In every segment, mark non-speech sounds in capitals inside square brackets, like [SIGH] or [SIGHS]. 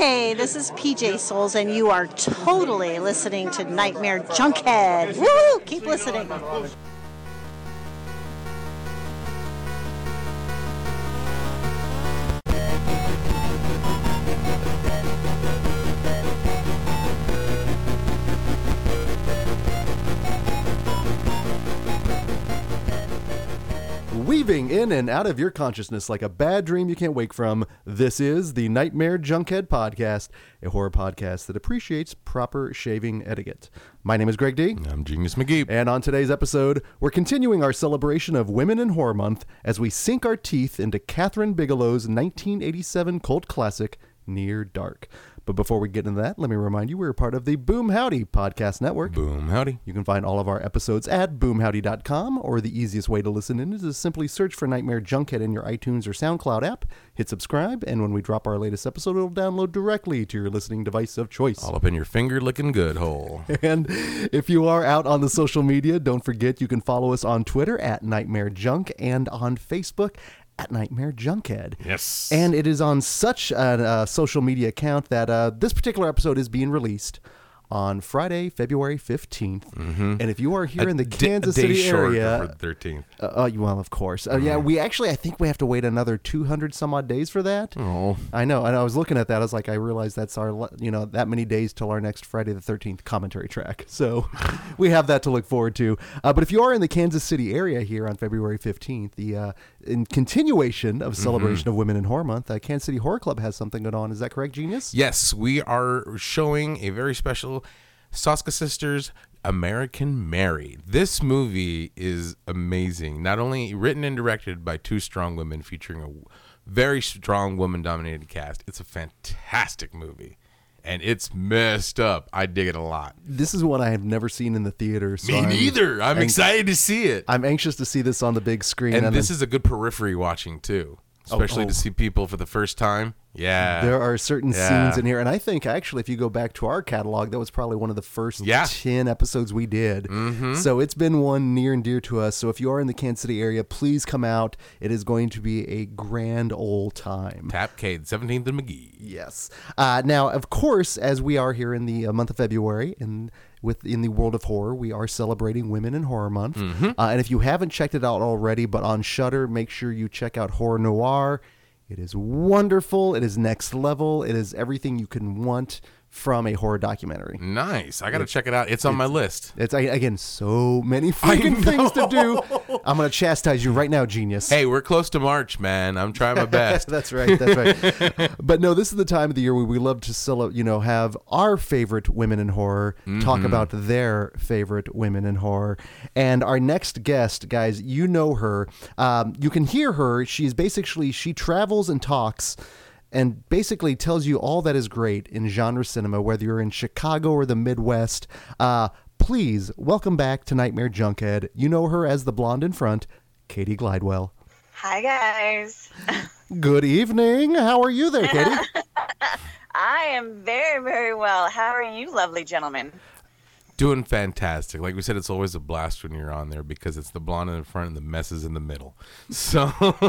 Hey, this is PJ Soles, and you are totally listening to Nightmare Junkhead. Woo! Keep listening. In and out of your consciousness like a bad dream you can't wake from, this is the Nightmare Junkhead Podcast, a horror podcast that appreciates proper shaving etiquette. My name is Greg D. I'm Genius McGee. And on today's episode, we're continuing our celebration of Women in Horror Month as we sink our teeth into Kathryn Bigelow's 1987 cult classic, Near Dark. But before we get into that, let me remind you we're part of the Boom Howdy Podcast Network. Boom, howdy. You can find all of our episodes at boomhowdy.com, or the easiest way to listen in is to simply search for Nightmare Junkhead in your iTunes or SoundCloud app, hit subscribe, and when we drop our latest episode, it'll download directly to your listening device of choice. All up in your finger looking good hole. [LAUGHS] And if you are out on the social media, don't forget you can follow us on Twitter at Nightmare Junk and on Facebook at Nightmare Junkhead. Yes. And it is on such a uh, social media account that uh, this particular episode is being released on Friday, February 15th. And if you are here in the Mm-hmm. Kansas a City short area, for the 13th. uh, uh, well, of course. Uh, yeah, we actually, I think we have to wait another 200 some odd days for that. Oh, I know, and I was looking at that. I was like, I realized that's our, you know, that many days till our next Friday the Thirteenth commentary track. [LAUGHS] So [LAUGHS] we have that to look forward to. Uh, but if you are in the Kansas City area here on February fifteenth, the uh, in continuation of celebration of Women in Horror Month, uh, Kansas City Horror Club has something going on. Is that correct, Genius? yes, we are showing a very special Soska Sisters American Mary. This movie is amazing. Not only written and directed by two strong women featuring a very strong woman dominated cast, it's a fantastic movie. And it's messed up. I dig it a lot. This is one I have never seen in the theater. So Me I'm- neither. I'm excited to see it. I'm anxious to see this on the big screen. and and this then- is a good periphery watching too, especially oh. to see people for the first time. Yeah, There are certain Yeah. scenes in here, and I think actually, if you go back to our catalog, that was probably one of the first Yeah. ten episodes we did. Mm-hmm. So it's been one near and dear to us. So if you are in the Kansas City area, please come out. It is going to be a grand old time. Tapcade, Seventeenth and McGee. Yes. Uh, now, of course, as we are here in the uh, month of February, and with in the world of horror, we are celebrating Women in Horror Month. Uh, and if you haven't checked it out already, but on Shudder, make sure you check out Horror Noir. It is wonderful. It is next level. It is everything you can want from a horror documentary. Nice. I got to check it out. It's on my list. It's I- again so many [LAUGHS] freaking things to do. [LAUGHS] I'm gonna chastise you right now, genius. Hey, we're close to March, man. I'm trying my [LAUGHS] best. that's right. That's right. but no, this is the time of the year where we love to cele- you know, have our favorite women in horror talk about their favorite women in horror. And our next guest, guys, you know her. Um, you can hear her. She's basically she travels and talks. And basically tells you all that is great in genre cinema, whether you're in Chicago or the Midwest. Uh, please welcome back to Nightmare Junkhead. You know her as the blonde in front, Katie Glidewell. Hi guys. [LAUGHS] Good evening. How are you there, Katie? [LAUGHS] I am very, very well. How are you, lovely gentlemen? Doing fantastic. Like we said, it's always a blast when you're on there because it's the blonde in the front and the messes in the middle. So [LAUGHS]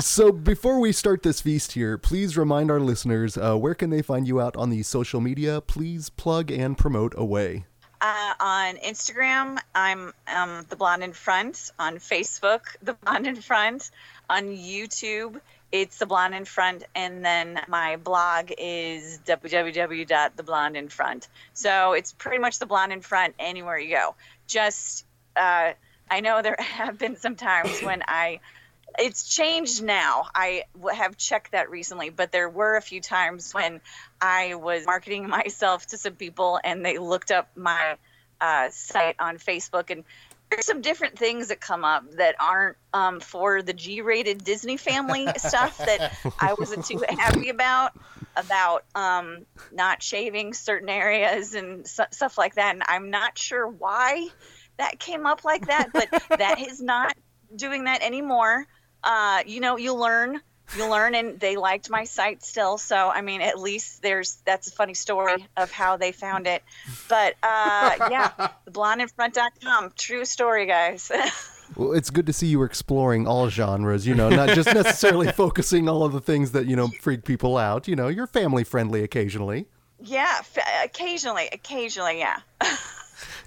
so before we start this feast here, please remind our listeners uh, where can they find you out on the social media? Please plug and promote away. Uh, on Instagram, I'm um, the blonde in front. On Facebook, [LAUGHS] the blonde in front. On YouTube, it's the blonde in front, and then my blog is www.theblondeinfront. So it's pretty much the blonde in front anywhere you go. Just uh, I know there [LAUGHS] have been some times when I it's changed now. I have checked that recently, but there were a few times when I was marketing [LAUGHS] myself to some people and they looked up my uh, site on Facebook and there's some different things that come up that aren't um, for the G-rated Disney family stuff that [LAUGHS] I wasn't too happy about about um, not shaving certain areas and su- stuff like that. And I'm not sure why that came up like that, but that is not doing that anymore. Uh, you know, you learn, you learn, and they liked my site still. So, I mean, at least there's that's a funny story of how they found it. But uh, yeah, [LAUGHS] theblondeinfront.com, true story, guys. [LAUGHS] Well, it's good to see you exploring all genres, you know, not just necessarily [LAUGHS] focusing all of the things that, you know, freak people out. You know, you're family friendly occasionally. Yeah, f- occasionally, occasionally, yeah.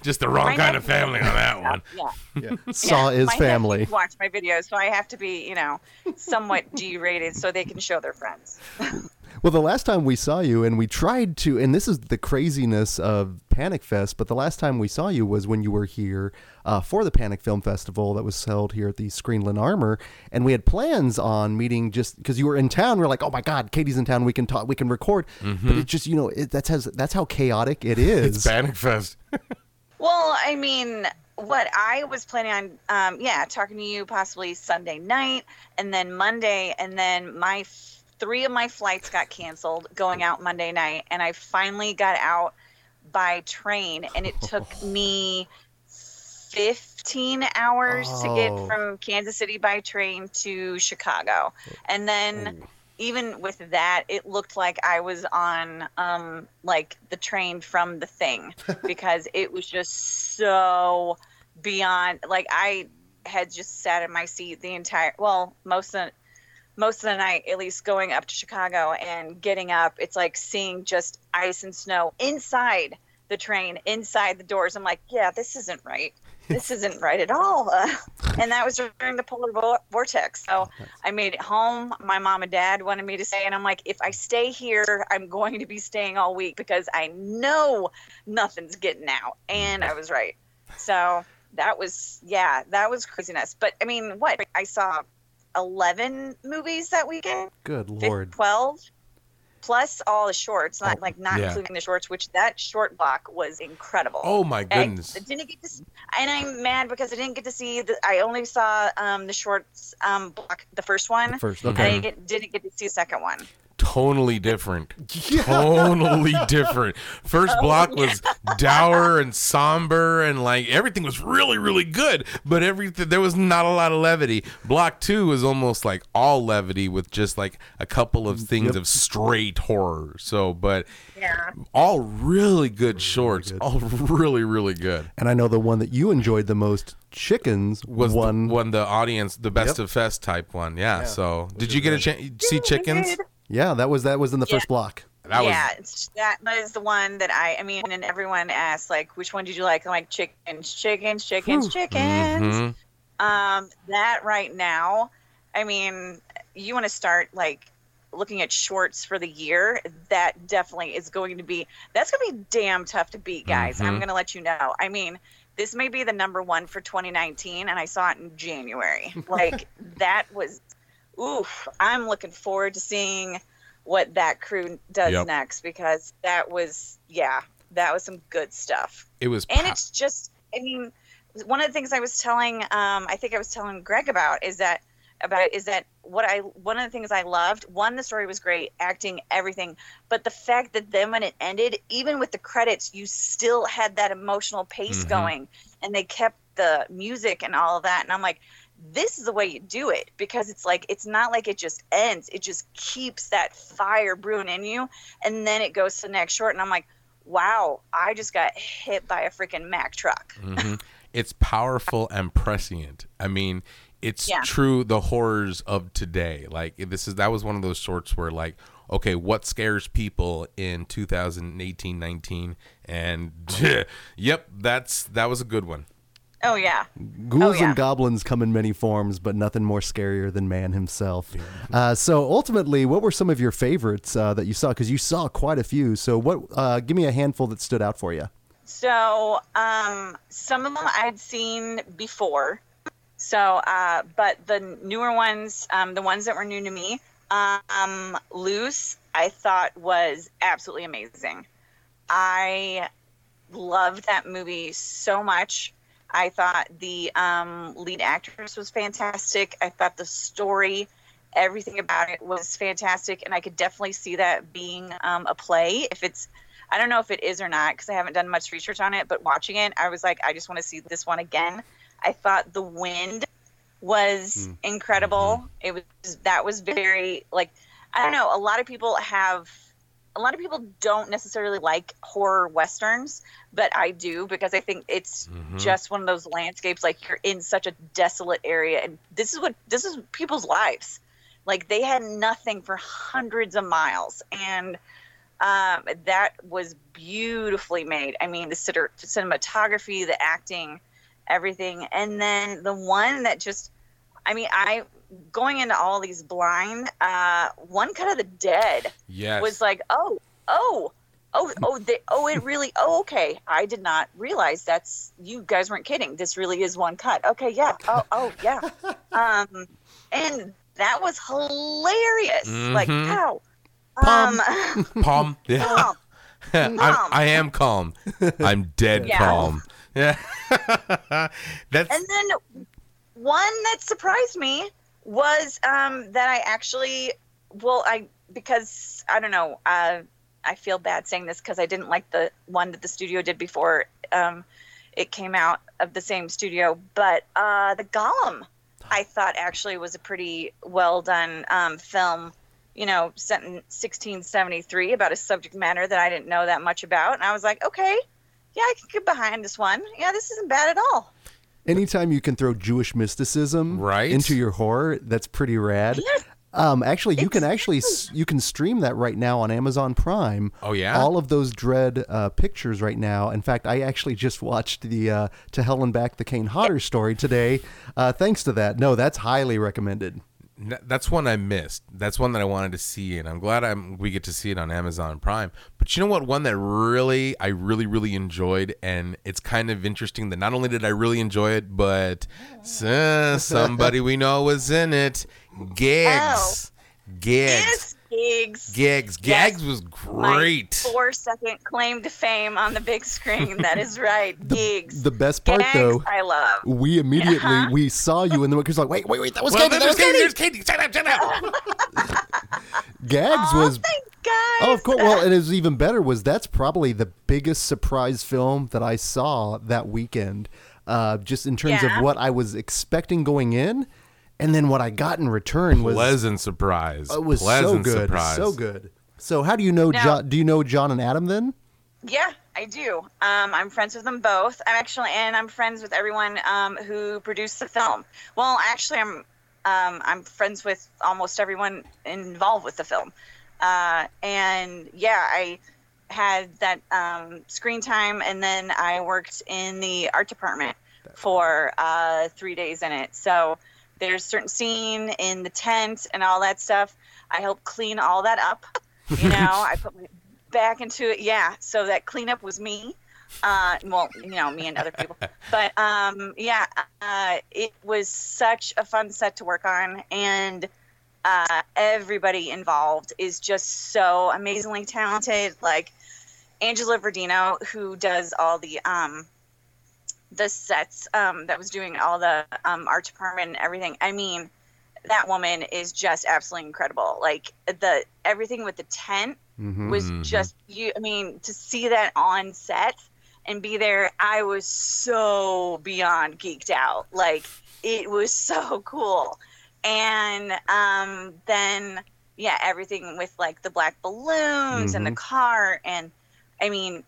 Just the wrong My kind of family on that [LAUGHS] one. Yeah. Yeah. Saw Yeah, is my family. Watch my videos, so I have to be, you know, somewhat [LAUGHS] G-rated so they can show their friends. [LAUGHS] Well, the last time we saw you, and we tried to, and this is the craziness of Panic Fest, but the last time we saw you was when you were here uh, for the Panic Film Festival that was held here at the Screenland Armour, and we had plans on meeting just because you were in town. We are like, oh my God, Katie's in town. We can talk. We can record. But it just, you know, it, that's has that's how chaotic it is. It's Panic Fest. Well, I mean, what I was planning on, um, yeah, talking to you possibly Sunday night, and then Monday, and then my f- three of my flights got canceled going out Monday night, and I finally got out by train, and it took [LAUGHS] me 15 hours to Oh. get from Kansas City by train to Chicago, and then. Even with that, it looked like I was on um, like the train from the thing [LAUGHS] because it was just so beyond like I had just sat in my seat the entire well most of the, most of the night at least going up to Chicago and getting up. It's like seeing just ice and snow inside the train inside the doors. I'm like yeah this isn't right this isn't right at all. Uh, [LAUGHS] and that was during the polar vo- vortex. So I made it home. My mom and dad wanted me to stay. And I'm like if I stay here I'm going to be staying all week because I know nothing's getting out. And I was right. So that was yeah, that was craziness. But I mean, what? I saw eleven movies that weekend, Good lord. twelve, plus all the shorts, not like not yeah. including the shorts, which that short block was incredible. Oh my goodness! I didn't get to, s- and I'm mad because I didn't get to see. The, I only saw um, the shorts um, block, the first one, The first, and okay. I get, didn't get to see the second one. Totally different. [LAUGHS] Totally different. First oh, block was dour and somber and like everything was really, really good, but everything there was not a lot of levity. Block two was almost like all levity with just like a couple of mm, things Yep. of straight horror. So, but Yeah. all really good shorts. All really, really good. And I know the one that you enjoyed the most, Chickens, Was one. the, one the audience the best Yep. of fest type one? Yeah. So, did you get a chance see chickens? Yeah, that was that was in the first block. That yeah, that was the one that I. I mean, and everyone asks like, which one did you like? I'm like, chickens, chickens, chickens, chickens. Mhm. Um, that right now, I mean, you want to start like looking at shorts for the year. That definitely is going to be. That's going to be damn tough to beat, guys. I'm Mhm. going to let you know. I mean. This may be the number one for 2019, and I saw it in January. Like [LAUGHS] that was, oof! I'm looking forward to seeing what that crew does Yep. next because that was, yeah, that was some good stuff It was and it's just i mean one of the things i was telling um, i think i was telling greg about is that about is that what i one of the things i loved one the story was great acting everything but the fact that then when it ended even with the credits you still had that emotional pace Mhm. going and they kept the music and all of that and i'm like this is the way you do it because it's like it's not like it just ends it just keeps that fire brewing in you and then it goes to the next short and i'm like wow i just got hit by a freaking mack truck [LAUGHS] hmm It's powerful and prescient. I mean, it's Yeah. true the horrors of today. Like this is that was one of those sorts where like, okay, what scares people in 2018, 19? And [LAUGHS] yep, that's that was a good one. Oh yeah Ghouls yeah. and goblins come in many forms, but nothing more scarier than man himself. Uh, so ultimately, what were some of your favorites uh, that you saw? Because you saw quite a few. So what? Uh, give me a handful that stood out for you. so um some of them i'd seen before so uh but the newer ones um the ones that were new to me um loose i thought was absolutely amazing i loved that movie so much i thought the um lead actress was fantastic. I thought the story everything about it was fantastic and i could definitely see that being um, a play. If it's i don't know if it is or not because i haven't done much research on it but watching it i was like i just want to see this one again. I thought the wind was incredible. It was that was very like i don't know a lot of people have a lot of people don't necessarily like horror westerns, but I do because I think it's Mhm. just one of those landscapes like you're in such a desolate area and this is what this is people's lives. Like they had nothing for hundreds of miles and um, that was beautifully made. I mean, the cinematography, the acting, everything. And then the one that just, I mean, I going into all these blind, uh, one cut of the dead Yes. was like, oh, oh, oh, oh, they, oh, it really, oh, okay. I did not realize that's you guys weren't kidding. This really is one cut. Okay, yeah. Oh, oh, yeah. [LAUGHS] Um, and that was hilarious. Like, Mhm. ow. Pom. Um, [LAUGHS] Palm. Yeah. Pom. [LAUGHS] I'm, Palm. I am calm. I'm dead Yeah. calm. Yeah. That's And then one that surprised me was um, that I actually, well, I because I don't know, uh, I feel bad saying this because I didn't like the one that the studio did before um, it came out of the same studio, but uh, the Golem, I thought actually was a pretty well done um, film. You know, set in 1673 about a subject matter that I didn't know that much about, and I was like, okay, yeah, I can get behind this one. Yeah, this isn't bad at all. Anytime you can throw Jewish mysticism Right. into your horror, that's pretty rad. Yes. Um, actually, you can actually you can stream that right now on Amazon Prime. Oh, yeah? all of those Dread uh, pictures right now. In fact, I actually just [LAUGHS] watched the uh, To Hell and Back the Kane Hodder story today. Uh, thanks to that, no, that's highly recommended. That's one I missed. That's one that I wanted to see, and I'm glad I'm we get to see it on Amazon Prime. But you know what? One that really I really really enjoyed, and it's kind of interesting that not only did I really enjoy it, but s- somebody we know was in it. Gags, Gags, Yes, gigs. Gags, Yes. Gags was My great. four second claim to fame on the big screen. That is right. gigs. The best part, Gags, though, I love. we immediately Uh-huh. we saw you and the because like wait wait wait that was Well, Katie, that there's was Katie, Katie. there's Katie. Shut up, shut up. [LAUGHS] Gags Oh, was thanks, guys. Oh, of course. Well, and it was even better was that's probably the biggest surprise film that I saw that weekend. Uh, just in terms Yeah. of what I was expecting going in, and then what I got in return was Pleasant surprise. it was so good, surprise. so good. So how do you know Now- John? Do you know John and Adam then? Yeah, I do. Um, I'm friends with them both. I'm actually, and I'm friends with everyone um, who produced the film. Well, actually, I'm um, I'm friends with almost everyone involved with the film. Uh, and yeah, I had that um, screen time, and then I worked in the art department for uh, three days in it. So there's a certain scene in the tent and all that stuff. I help clean all that up. You know, I put my back into it. Yeah, so that cleanup was me. Uh, well, you know, me and other people. [LAUGHS] But um, yeah, uh, it was such a fun set to work on, and uh, everybody involved is just so amazingly talented. Like Angela Verdino, who does all the um, the sets, um, that was doing all the um, art department and everything. I mean, that woman is just absolutely incredible. Like the everything with the tent Mm-hmm. was Mhm. just you. I mean, to see that on set and be there, I was so beyond geeked out. Like it was so cool. And um, then yeah, everything with like the black balloons and the Mhm. car, and I mean, it.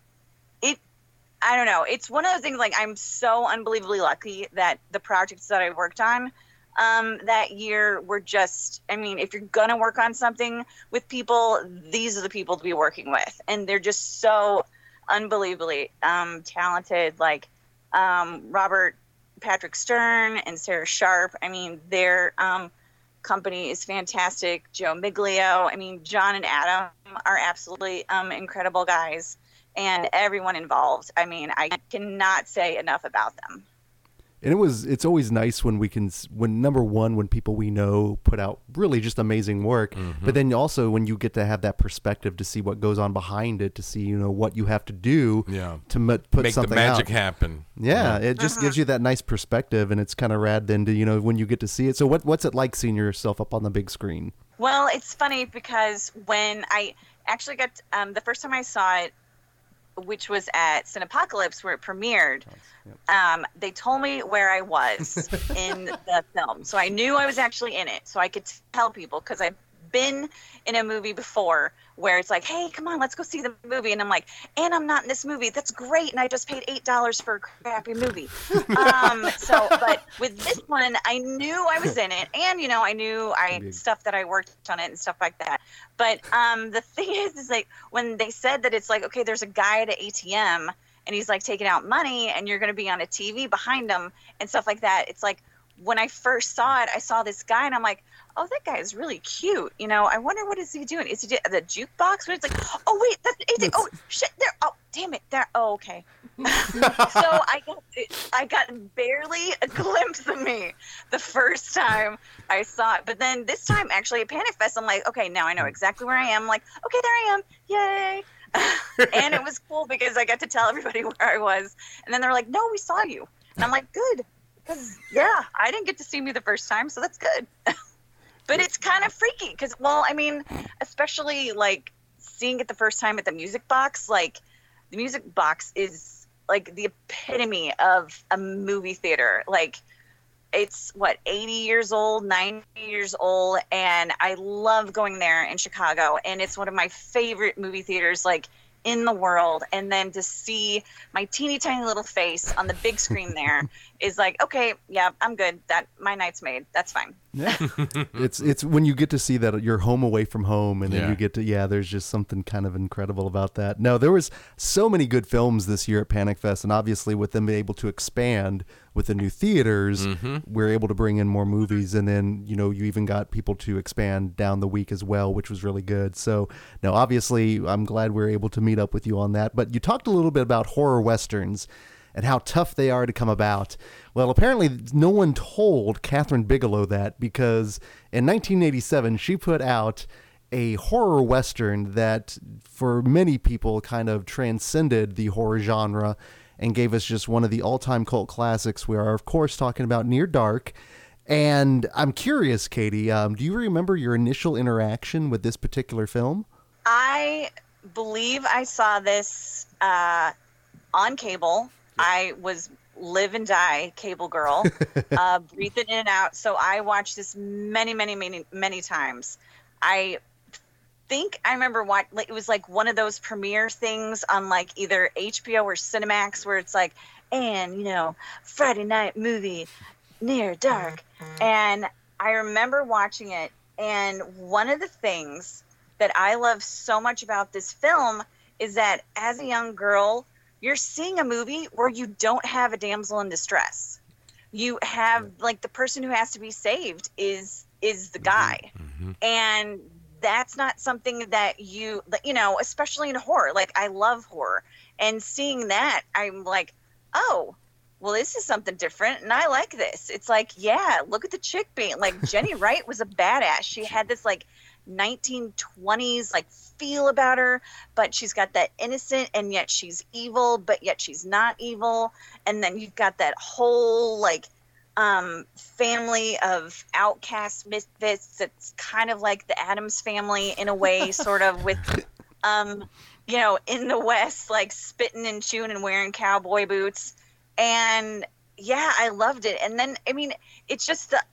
I don't know. It's one of those things. Like I'm so unbelievably lucky that the projects that I worked on um, that year were just. I mean, if you're gonna work on something with people, these are the people to be working with, and they're just so unbelievably um, talented. Like um, Robert Patrick Stern and Sarah Sharp. I mean, their um, company is fantastic. Joe Miglio. I mean, John and Adam are absolutely um, incredible guys, and everyone involved. I mean, I cannot say enough about them. And it was it's always nice when we can when number one when people we know put out really just amazing work, Mm-hmm. but then also when you get to have that perspective to see what goes on behind it, to see you know what you have to do Yeah. to m- put Make the something magic out. happen. Yeah, it just gives you that nice perspective, and it's kind of rad then to you know when you get to see it. So what what's it like seeing yourself up on the big screen? Well, it's funny because when I actually got um, the first time I saw it, which was at Cinepocalypse where it premiered, um, they told me where I was [LAUGHS] in the film, so I knew I was actually in it, so I could tell people because I've been in a movie before where it's like, hey, come on, let's go see the movie. And I'm like, and I'm not in this movie. That's great. And I just paid $8 for a crappy movie. [LAUGHS] um, so, but with this one, I knew I was in it. And, you know, I knew I stuff that I worked on it and stuff like that. But um, the [LAUGHS] thing is, is like when they said that it's like, okay, there's a guy at an ATM and he's like taking out money and you're going to be on a TV behind him and stuff like that. It's like, when I first saw it, I saw this guy and I'm like, oh, that guy is really cute. You know, I wonder what is he doing? Is he do- the jukebox? But it's like, oh wait, that's, AJ. oh shit, there. Oh damn it, there. Oh okay. [LAUGHS] so I got I got barely a glimpse of me the first time I saw it, but then this time actually at Panic Fest, I'm like, okay, now I know exactly where I am. I'm like, okay, there I am. Yay. [LAUGHS] and it was cool because I got to tell everybody [LAUGHS] where I was. And then they're like, no, we saw you. And I'm like, good. Because, yeah, I didn't get to see me the first time, so that's good. But it's kind of freaky because, well, I mean, especially like seeing it the first time at the music box, like the music box is like the epitome of a movie theater. Like, it's what 80 years old 90 years old and i love going there in chicago and it's one of my favorite movie theaters like in the world and then to see my teeny tiny little face on the big screen [LAUGHS] there is like okay yeah i'm good. That my night's made. That's fine. Yeah. [LAUGHS] It's it's when you get to see that you're home away from home and then Yeah. you get to yeah there's just something kind of incredible about that. No there was so many good films this year at panic fest and obviously with them being able to expand with the new theaters mm-hmm. we're able to bring in more movies and then you know you even got people to expand down the week as well which was really good. So now obviously i'm glad we are able to meet up with you on that. But you talked a little bit about horror westerns and how tough they are to come about. Well, apparently, no one told Kathryn Bigelow that because in 1987, she put out a horror western that, for many people, kind of transcended the horror genre and gave us just one of the all time cult classics. We are, of course, talking about Near Dark. And I'm curious, Katie, um, do you remember your initial interaction with this particular film? I believe I saw this uh, on cable. I was live and die cable girl, [LAUGHS] uh, breathing in and out. So I watched this many, many, many, many times. I think I remember what it was like one of those premiere things on like either HBO or Cinemax where it's like, and you know, Friday night movie, near dark. And I remember watching it, and one of the things that I love so much about this film is that as a young girl, you're seeing a movie where you don't have a damsel in distress. You have like the person who has to be saved is is the mm-hmm. guy. Mm-hmm. And that's not something that you you know, especially in horror. Like I love horror. And seeing that, I'm like, "Oh, well, this is something different, and I like this. It's like, yeah, look at the chick being like Jenny [LAUGHS] Wright was a badass. She had this like 1920s like feel about her, but she's got that innocent and yet she's evil, but yet she's not evil. And then you've got that whole like um family of outcast misfits that's kind of like the Addams family in a way, [LAUGHS] sort of with um you know, in the West, like spitting and chewing and wearing cowboy boots. And yeah, I loved it. And then, I mean, it's just the,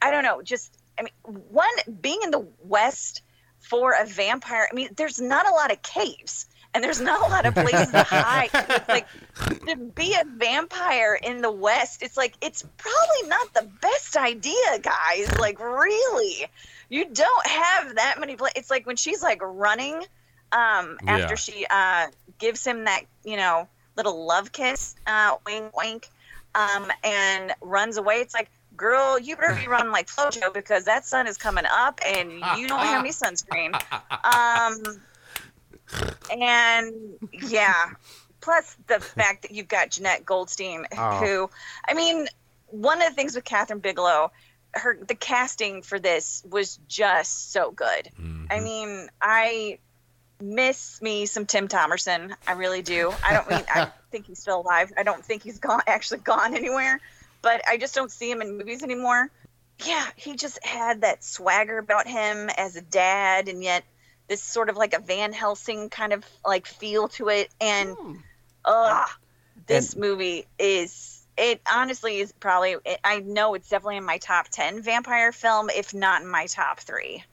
I don't know, just, I mean, one, being in the West for a vampire, I mean, there's not a lot of caves and there's not a lot of places to hide. [LAUGHS] Like to be a vampire in the West, it's like, it's probably not the best idea, guys. Like, really? You don't have that many places. It's like when she's like running um, after Yeah. she uh, gives him that, you know, little love kiss, uh, wink, wink, um, and runs away. It's like, girl, you better be running like Flojo because that sun is coming up and you don't have any sunscreen. Um, and yeah, plus the fact that you've got Jenette Goldstein, Oh. who, I mean, one of the things with Kathryn Bigelow, her the casting for this was just so good. I mean, I miss me some Tim Thomerson. I really do. I don't mean I [LAUGHS] think he's still alive. I don't think he's gone actually gone anywhere, but I just don't see him in movies anymore. Yeah, he just had that swagger about him as a dad, and yet this sort of like a Van Helsing kind of like feel to it. And uh, this movie is it honestly is probably it, I know it's definitely in my top ten vampire film, if not in my top three.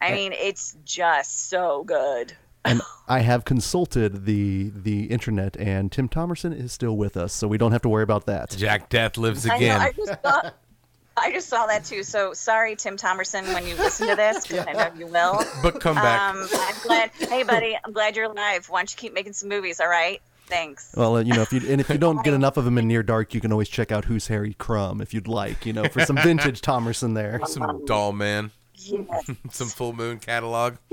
I mean, it's just so good. And I have consulted the the internet, and Tim Thomerson is still with us, so we don't have to worry about that. Jack Deth lives I know. again. I just saw. I just saw that too. So sorry, Tim Thomerson, when you listen to this, 'cause I know you will. but come back. Um, I'm glad. Hey, buddy, I'm glad you're alive. Why don't you keep making some movies? All right. Thanks. Well, you know, if you and if you don't get [LAUGHS] enough of him in Near Dark, you can always check out Who's Harry Crumb if you'd like, you know, for some vintage Thomerson there. Some Dollman. Yes. Some full moon catalog. [LAUGHS]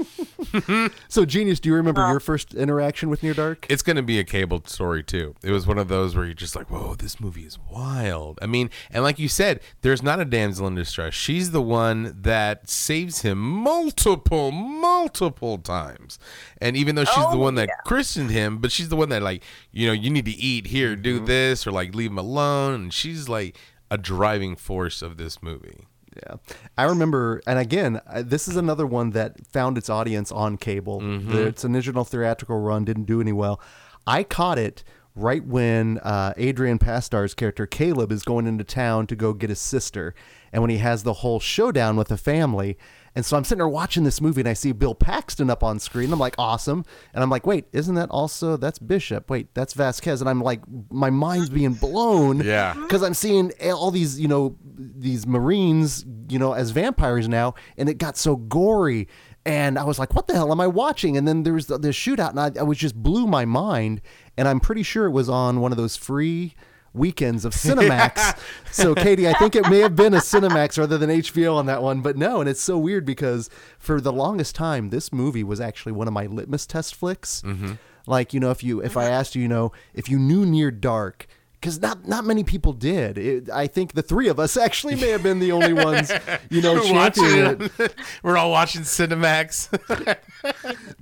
So, Genius, do you remember your first interaction with Near Dark? It's going to be a cable story too. It was one of those where you're just like, "Whoa, this movie is wild." I mean, and like you said, there's not a damsel in distress. She's the one that saves him multiple, multiple times. And even though she's the Oh, one that yeah. christened him, but she's the one that like, you know, you need to eat here, do mm-hmm. this, or like leave him alone. And she's like a driving force of this movie. Yeah, I remember, and again, this is another one that found its audience on cable. The, its original theatrical run didn't do any well. I caught it right when uh, Adrian Pasdar's character Caleb is going into town to go get his sister, and when he has the whole showdown with the family. And so I'm sitting there watching this movie, and I see Bill Paxton up on screen. I'm like, awesome. And I'm like, wait, isn't that also that's Bishop? Wait, that's Vasquez. And I'm like, my mind's being blown Yeah. because I'm seeing all these, you know, these Marines, you know, as vampires now, and it got so gory. And I was like, what the hell am I watching? And then there was the, the shootout, and I, I was just blew my mind. And I'm pretty sure it was on one of those free weekends of Cinemax. [LAUGHS] so, Katie, I think it may have been a Cinemax rather than HBO on that one. But no, and it's so weird because for the longest time, this movie was actually one of my litmus test flicks. Mm-hmm. Like, you know, if you if I asked you, you know, if you knew Near Dark, because not not many people did. It, I think the three of us actually may have been the only ones, you know, [LAUGHS] championing it. [LAUGHS] We're all watching Cinemax. [LAUGHS]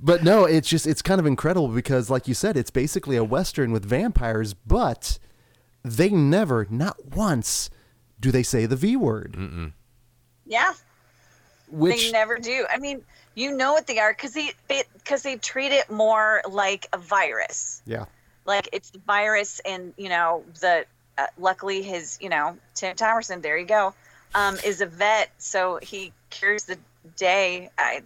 But no, it's just it's kind of incredible because, like you said, it's basically a western with vampires, but they never, not once, do they say the V word. Yeah. Which they never do. I mean, you know what they are because they because they, treat it more like a virus. yeah, Like it's the virus, and you know the. Uh, luckily, his you know Tim Thomerson, there you go, um, is a vet, so he cures the day. I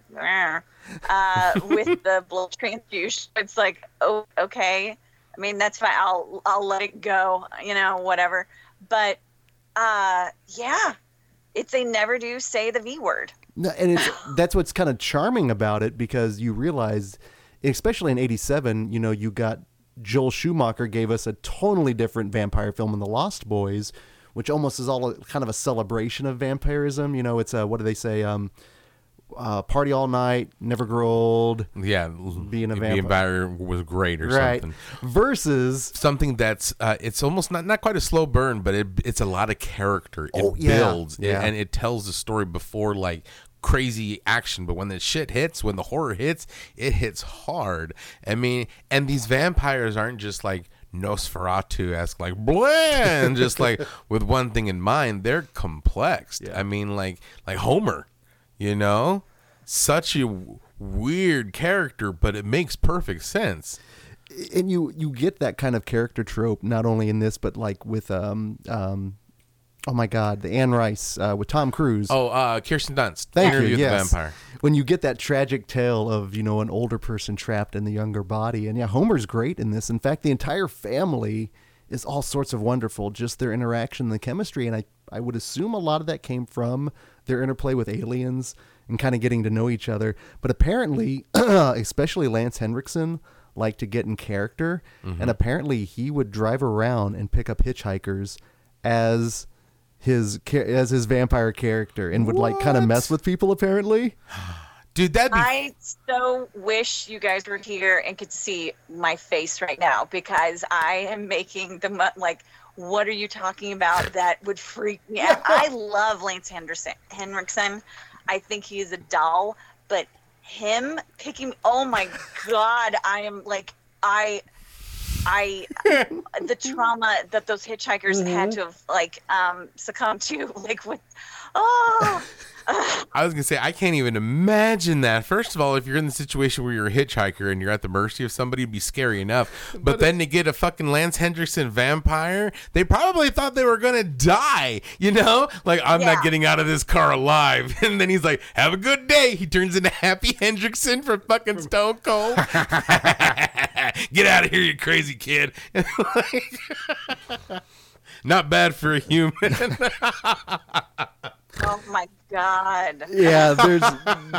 uh, with [LAUGHS] the blood transfusion. It's like, oh, okay. I mean, that's fine. I'll I'll let it go. You know, whatever. But uh, yeah, it's they never do say the V word. No, and it's [SIGHS] that's what's kind of charming about it because you realize, especially in '87, you know, you got Joel Schumacher gave us a totally different vampire film in The Lost Boys, which almost is all a, kind of a celebration of vampirism. You know, it's a what do they say? Um, uh, party all night, never grow old, yeah, Being a the vampire. vampire was great or right? something. Versus something that's uh, it's almost not not quite a slow burn, but it, it's a lot of character. It Oh, yeah. builds Yeah. and it tells the story before like crazy action. But when the shit hits, when the horror hits, it hits hard. I mean, and these vampires aren't just like Nosferatu esque, like bland, just like [LAUGHS] with one thing in mind. They're complex. I mean, like like Homer, you know, such a w- weird character, but it makes perfect sense. and you you get that kind of character trope not only in this but like with um um oh my god the Anne Rice uh, with Tom Cruise. Oh, uh, Kirsten Dunst. Thank Interview you. Yes. the Vampire. When you get that tragic tale of you know an older person trapped in the younger body, and yeah, Homer's great in this. In fact, the entire family is all sorts of wonderful. Just their interaction, the chemistry, and I I would assume a lot of that came from their interplay with aliens and kind of getting to know each other. But apparently, [CLEARS THROAT] especially Lance Henriksen liked to get in character, and apparently he would drive around and pick up hitchhikers as his as his vampire character and would like kind of mess with people apparently [GASPS] Dude, that'd be I so wish you guys were here and could see my face right now because I am making the mu- like. What are you talking about? That would freak me out. I [LAUGHS] love Lance Henderson Henriksen. I think he's a doll, but him picking. Oh my god! I am like I. I [LAUGHS] the trauma that those hitchhikers had to have like um succumbed to [LAUGHS] like with oh I was gonna say I can't even imagine that. First of all, if you're in the situation where you're a hitchhiker and you're at the mercy of somebody, it'd be scary enough. But, then to get a fucking Lance Hendrickson vampire, they probably thought they were gonna die. You know, like I'm Yeah. not getting out of this car alive. [LAUGHS] And then he's like, "Have a good day." He turns into Happy Hendrickson from fucking Stone Cold. [LAUGHS] get out of here, you crazy kid. [LAUGHS] not bad for a human. Oh my god. yeah, [LAUGHS] there's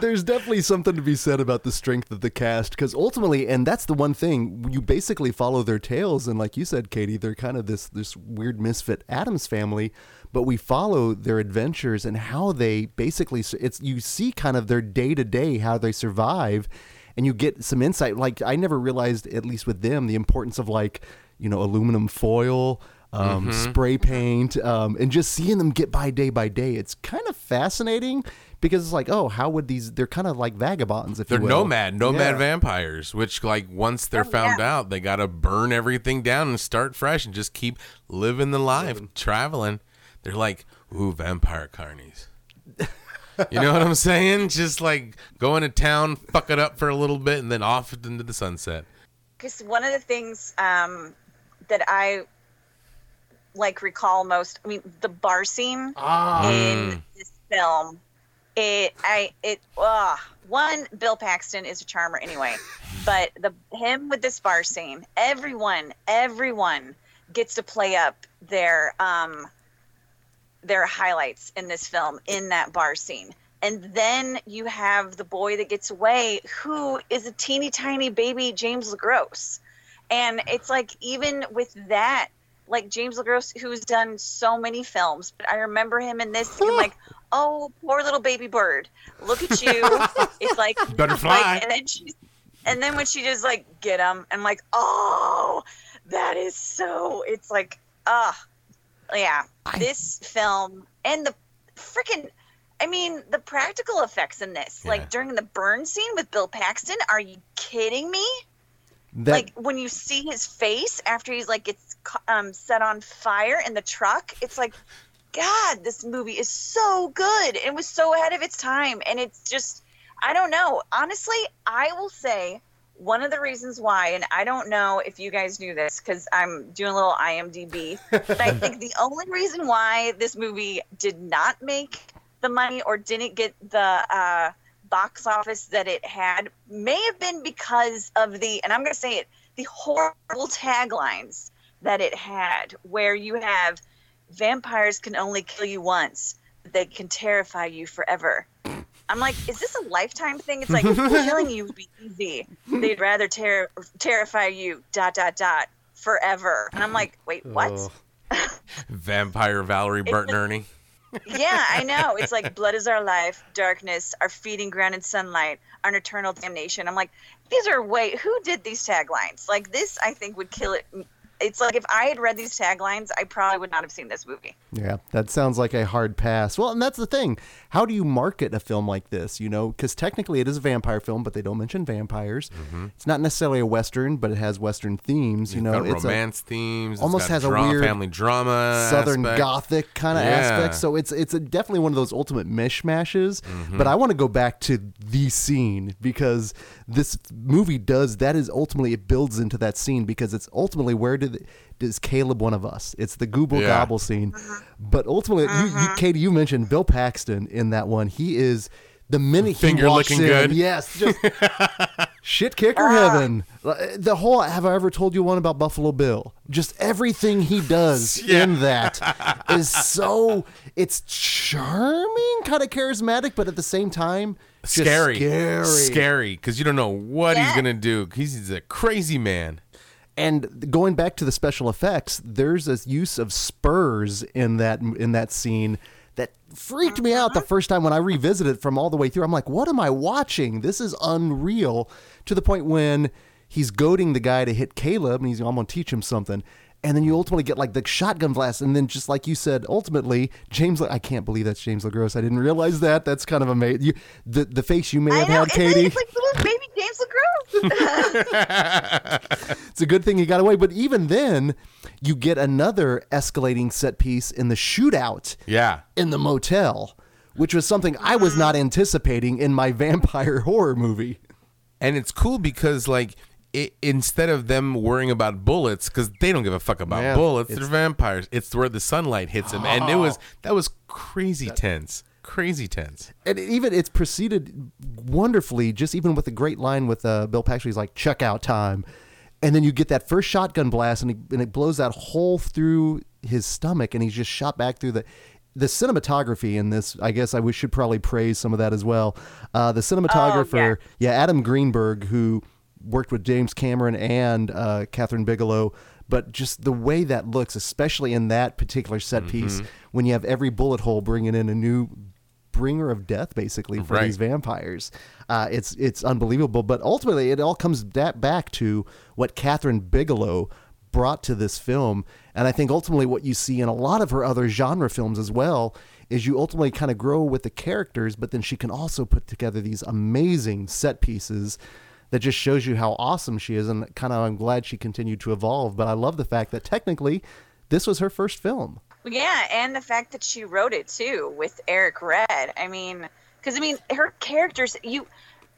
there's definitely something to be said about the strength of the cast because ultimately, and that's the one thing you basically follow their tales, and like you said, Katie, they're kind of this this weird misfit Addams family, but we follow their adventures and how they basically it's you see kind of their day to day how they survive, and you get some insight. Like I never realized, at least with them, the importance of like you know aluminum foil um, spray paint, um, and just seeing them get by day by day. It's kind of fascinating because it's like, oh, how would these? They're kind of like vagabonds, if They're you will. nomad, nomad Yeah. vampires, which like once they're found out, they gotta burn everything down and start fresh and just keep living the life, traveling. They're like, ooh, vampire carnies. you know what I'm saying? Just like going to town, fuck it up for a little bit, and then off into the sunset. because one of the things um, that I like recall most, I mean, the bar scene Ah. in this film, it I it uh, one Bill Paxton is a charmer anyway, [LAUGHS] but the him with this bar scene, everyone everyone gets to play up their um their highlights in this film in that bar scene. And then you have the boy that gets away, who is a teeny tiny baby James LeGros. And it's like, even with that, like James LeGros, who's done so many films, but I remember him in this, and I'm like, [LAUGHS] oh, poor little baby bird. Look at you. [LAUGHS] it's like, butterfly. like, and then she's, and then when she just like get him, I'm like, oh, that is so. It's like, ah, yeah. this film and the freaking. I mean, the practical effects in this, Yeah. like during the burn scene with Bill Paxton. Are you kidding me? That, like when you see his face after he's like ca- um, set on fire in the truck, it's like, God, this movie is so good. It was so ahead of its time, and it's just, I don't know. Honestly, I will say one of the reasons why, and I don't know if you guys knew this because I'm doing a little IMDb, but I think the [LAUGHS] only reason why this movie did not make the money or didn't get the uh, box office that it had may have been because of the, and I'm going to say it, the horrible taglines that it had, where you have vampires can only kill you once, but they can terrify you forever. I'm like, is this a lifetime thing? It's like [LAUGHS] killing you would be easy. They'd rather ter- terrify you, dot dot dot, forever. And I'm like, wait, what? Oh. Vampire Valerie Burton Ernie. Yeah, I know. It's like blood is our life, darkness, our feeding ground in sunlight, our eternal damnation. I'm like, these are way. Who did these taglines? Like this, I think would kill it. It's like if I had read these taglines, I probably would not have seen this movie. Yeah, that sounds like a hard pass. Well, and that's the thing. How do you market a film like this? You know, because technically it is a vampire film, but they don't mention vampires. It's not necessarily a western, but it has western themes. You know, Mm-hmm. got it's romance themes. it's almost got has a weird family drama, southern aspect. gothic kind of Yeah. aspect. So it's it's a, definitely one of those ultimate mishmashes. Mm-hmm. But I want to go back to the scene because this movie does that is ultimately it builds into that scene because it's ultimately where did is Caleb one of us? It's the Google Yeah. Gobble scene. But ultimately, you, you, Katie, you mentioned Bill Paxton in that one. He is the minute he walks looking in, good. yes, just [LAUGHS] shit kicker heaven. Uh, The whole have I ever told you one about Buffalo Bill? Just everything he does [LAUGHS] Yeah. in that is so it's charming, kind of charismatic, but at the same time Scary, scary, scary, because you don't know what he's gonna do. He's, he's a crazy man. And going back to the special effects, there's a use of spurs in that in that scene that freaked me out the uh-huh. first time when I revisited it from all the way through. I'm like, what am I watching? This is unreal. To the point when he's goading the guy to hit Caleb, and he's, I'm gonna teach him something. And then you ultimately get like the shotgun blast, and then just like you said, ultimately James. I can't believe that's James LeGros. I didn't realize that. That's kind of amazing. You, the the face you may I have know. had, It's, Katie. it's like little baby James LeGros. [LAUGHS] it's a good thing he got away. But even then, you get another escalating set piece in the shootout Yeah, in the motel which was something I was not mm-hmm. anticipating in my [LAUGHS] vampire horror movie. and it's cool because like it, instead of them worrying about bullets because they don't give a fuck about Yeah, bullets they're vampires it's where the sunlight hits them and it was [GASPS] that was crazy tense crazy tense And it even it's proceeded wonderfully, just even with a great line with uh, Bill Paxton. He's like, "Checkout time," and then you get that first shotgun blast, and, he, and it blows that hole through his stomach, and he's just shot back through the. The cinematography in this, I guess I we should probably praise some of that as well. Uh, the cinematographer, yeah, Adam Greenberg, who worked with James Cameron and uh, Kathryn Bigelow, but just the way that looks, especially in that particular set piece, when you have every bullet hole bringing in a new bringer of death basically for Right. these vampires. Uh, it's it's unbelievable, but ultimately it all comes da- back to what Kathryn Bigelow brought to this film, and I think ultimately what you see in a lot of her other genre films as well is you ultimately kind of grow with the characters, but then she can also put together these amazing set pieces that just shows you how awesome she is, and kind of I'm glad she continued to evolve. But I love the fact that technically this was her first film. Yeah, and the fact that she wrote it too with Eric Red. I mean, because I mean, her characters you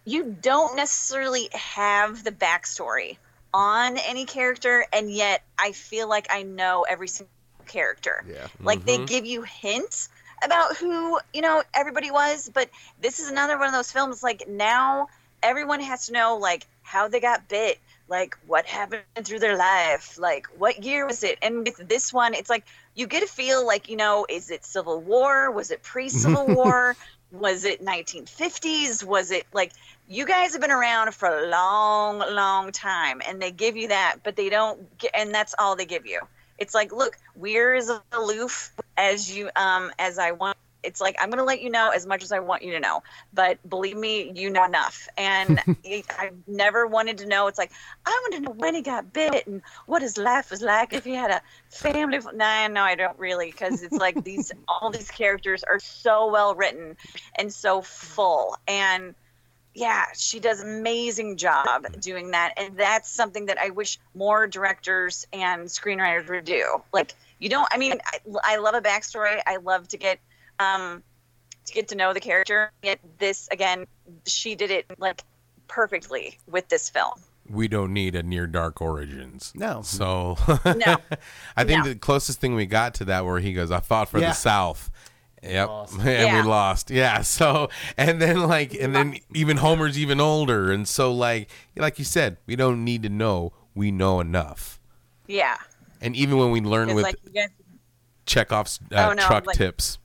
you don't necessarily have the backstory on any character, and yet I feel like I know every single character. Yeah. Like they mm-hmm. give you hints about who you know everybody was, but this is another one of those films. Like now, everyone has to know like how they got bit, like what happened through their life, like what year was it. And with this one, it's like you get a feel like you know, is it Civil War? Was it pre-Civil [LAUGHS] War? Was it 1950s? Was it like you guys have been around for a long, long time, and they give you that, but they don't, get, and that's all they give you. It's like, look, we're as aloof as you, um, as I want. It's like I'm gonna let you know as much as I want you to know, but believe me, you know enough. And [LAUGHS] I never wanted to know. It's like I want to know when he got bit and what his life was like if he had a family. Nah, no, I don't really, because it's like these [LAUGHS] all these characters are so well written and so full and yeah, she does an amazing job doing that, and that's something that I wish more directors and screenwriters would do. Like, you don't. I mean, I, I love a backstory. I love to get um to get to know the character. Yet this again, she did it like perfectly with this film. we don't need a near dark origins No. so [LAUGHS] No. [LAUGHS] i think No. the closest thing we got to that where he goes i fought for Yeah. the south Yep, [LAUGHS] and Yeah. we lost. Yeah, so and then like and then even Homer's even older, and so like like you said, we don't need to know. We know enough. Yeah, And even when we learn with like you guys. Chekhov's uh, Oh, no, truck like- tips,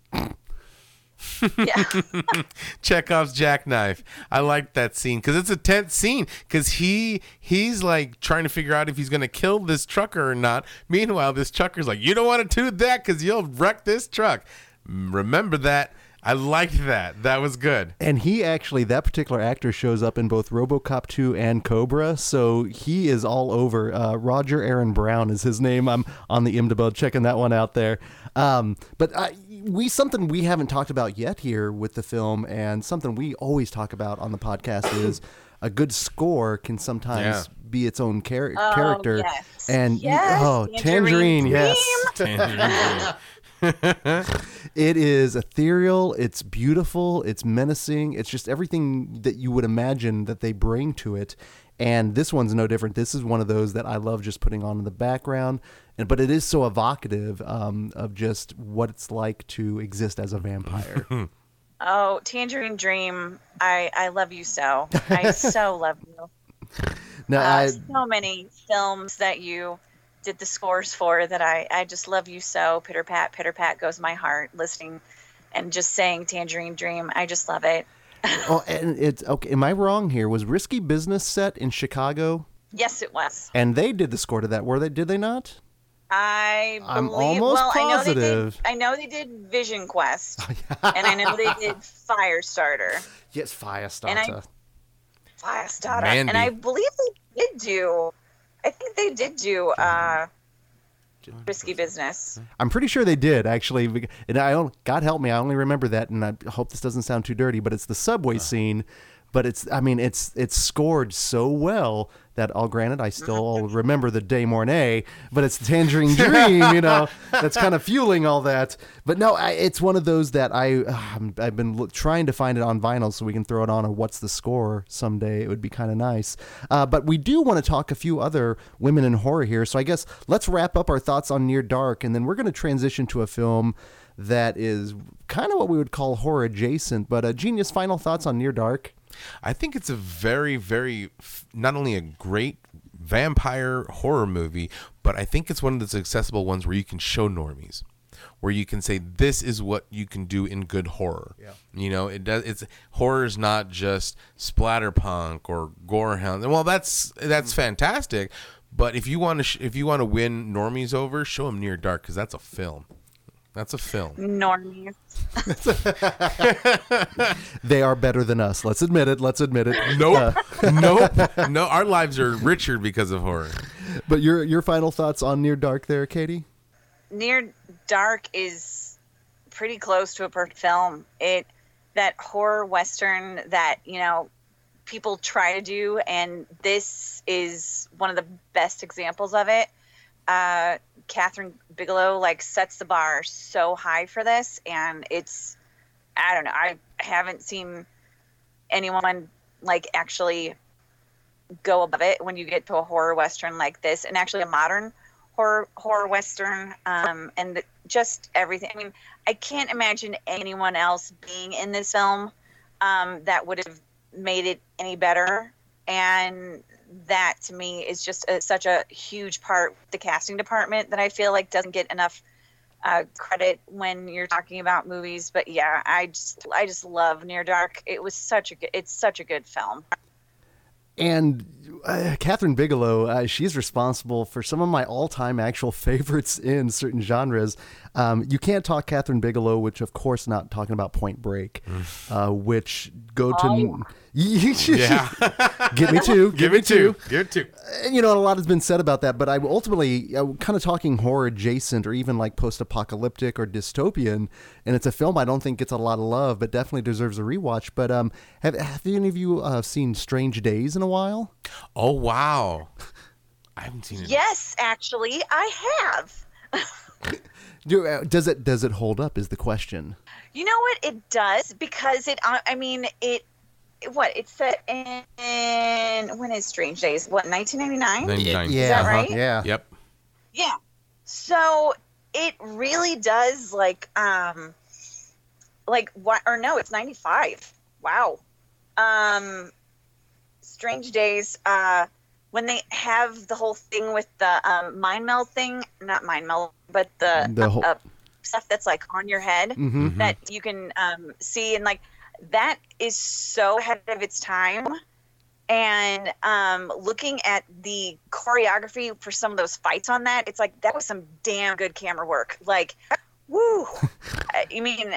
Yeah, [LAUGHS] Chekhov's jackknife. I like that scene because it's a tense scene because he he's like trying to figure out if he's gonna kill this trucker or not. Meanwhile, this trucker's like, "You don't want to do that because you'll wreck this truck." Mm, Remember that. I liked that. That was good. And he actually, that particular actor shows up in both RoboCop 2 and Cobra, so he is all over. Uh, Roger Aaron Brown is his name. I'm on the IMDb checking that one out there. Um, but I, we something we haven't talked about yet here with the film, and something we always talk about on the podcast [COUGHS] is a good score can sometimes Yeah. be its own char- oh, character. yes. And Yes, oh, Tangerine, Tangerine yes. [LAUGHS] [LAUGHS] It is ethereal, it's beautiful, it's menacing, it's just everything that you would imagine that they bring to it. And this one's no different. This is one of those that I love just putting on in the background. And but it is so evocative um, of just what it's like to exist as a vampire. [LAUGHS] Oh, Tangerine Dream, I I love you so. I so [LAUGHS] love you. now, Uh, I, so many films that you did the scores for that I I just love you so. Pitter pat, pitter pat goes my heart. Listening and just saying Tangerine Dream, I just love it. oh, and it's okay. Am I wrong here? Was Risky Business set in Chicago? Yes, it was. And they did the score to that, were they? Did they not? I I'm believe. almost well, I know they positive. did. I know they did Vision Quest, [LAUGHS] and I know they did Firestarter, Yes, Firestarter. And I- Firestarter, Mandy. and I believe they did do. I think they did do uh, Risky Business. I'm pretty sure they did actually, and I don't. God help me, I only remember that, and I hope this doesn't sound too dirty, but it's the subway scene but it's I mean it's it's scored so well that all granted I still all [LAUGHS] remember the De Mornay, but it's Tangerine Dream, you know, [LAUGHS] that's kind of fueling all that. But no, I, it's one of those that I um, I've been trying to find it on vinyl so we can throw it on a what's the score someday. It would be kind of nice. Uh, but we do want to talk a few other women in horror here, so I guess let's wrap up our thoughts on Near Dark, and then we're going to transition to a film that is kind of what we would call horror adjacent. But uh, genius, final thoughts on Near Dark. I think it's a very, very not only a great vampire horror movie, but I think it's one of those accessible ones where you can show normies, where you can say this is what you can do in good horror. Yeah. You know, it does. It's horror is not just splatterpunk or gorehound. And well, that's that's fantastic, but if you want to sh- if you want to win normies over, show them Near Dark because that's a film. That's a film. Normies. [LAUGHS] They are better than us. Let's admit it. Let's admit it. Nope. Uh, [LAUGHS] nope. [LAUGHS] No, our lives are richer because of horror. But your your final thoughts on Near Dark there, Katie? Near Dark is pretty close to a perfect film. It that horror western that you know people try to do, and this is one of the best examples of it. Uh, Kathryn Bigelow like sets the bar so high for this, and it's I don't know. I haven't seen anyone like actually go above it when you get to a horror western like this, and actually a modern horror horror western, um, and the, just everything. I mean, I can't imagine anyone else being in this film um, that would have made it any better. And that to me is just a, such a huge part the casting department that I feel like doesn't get enough uh, credit when you're talking about movies. But yeah, I just I just love Near Dark. It was such a good, it's such a good film. And uh, Kathryn Bigelow, uh, she's responsible for some of my all-time actual [LAUGHS] favorites in certain genres. Um, you can't talk Kathryn Bigelow, which of course not talking about Point Break, uh, which go to [LAUGHS] Yeah. [LAUGHS] get me too, Give it two. Give it two. And, you know, a lot has been said about that, but I ultimately uh, kind of talking horror adjacent or even like post-apocalyptic or dystopian, and it's a film I don't think gets a lot of love, but definitely deserves a rewatch. But um, have have any of you uh, seen Strange Days in a while? Oh wow. I haven't seen it. Yes, actually, I have. [LAUGHS] Do, uh, does it does it hold up? Is the question. You know what? It does because it. I I mean, it. What it's set in, in when is Strange Days? What 1999? 99. Yeah, that uh-huh, right? yeah. Yep. Yeah. So it really does like um like what or no, it's 95. Wow. Um Strange Days uh when they have the whole thing with the um, mind meld thing, not mind meld, but the, The whole- uh, stuff that's like on your head Mhm. that you can um, see and like that is so ahead of its time. And um, looking at the choreography for some of those fights on that it's like that was some damn good camera work. Like woo! I [LAUGHS] I mean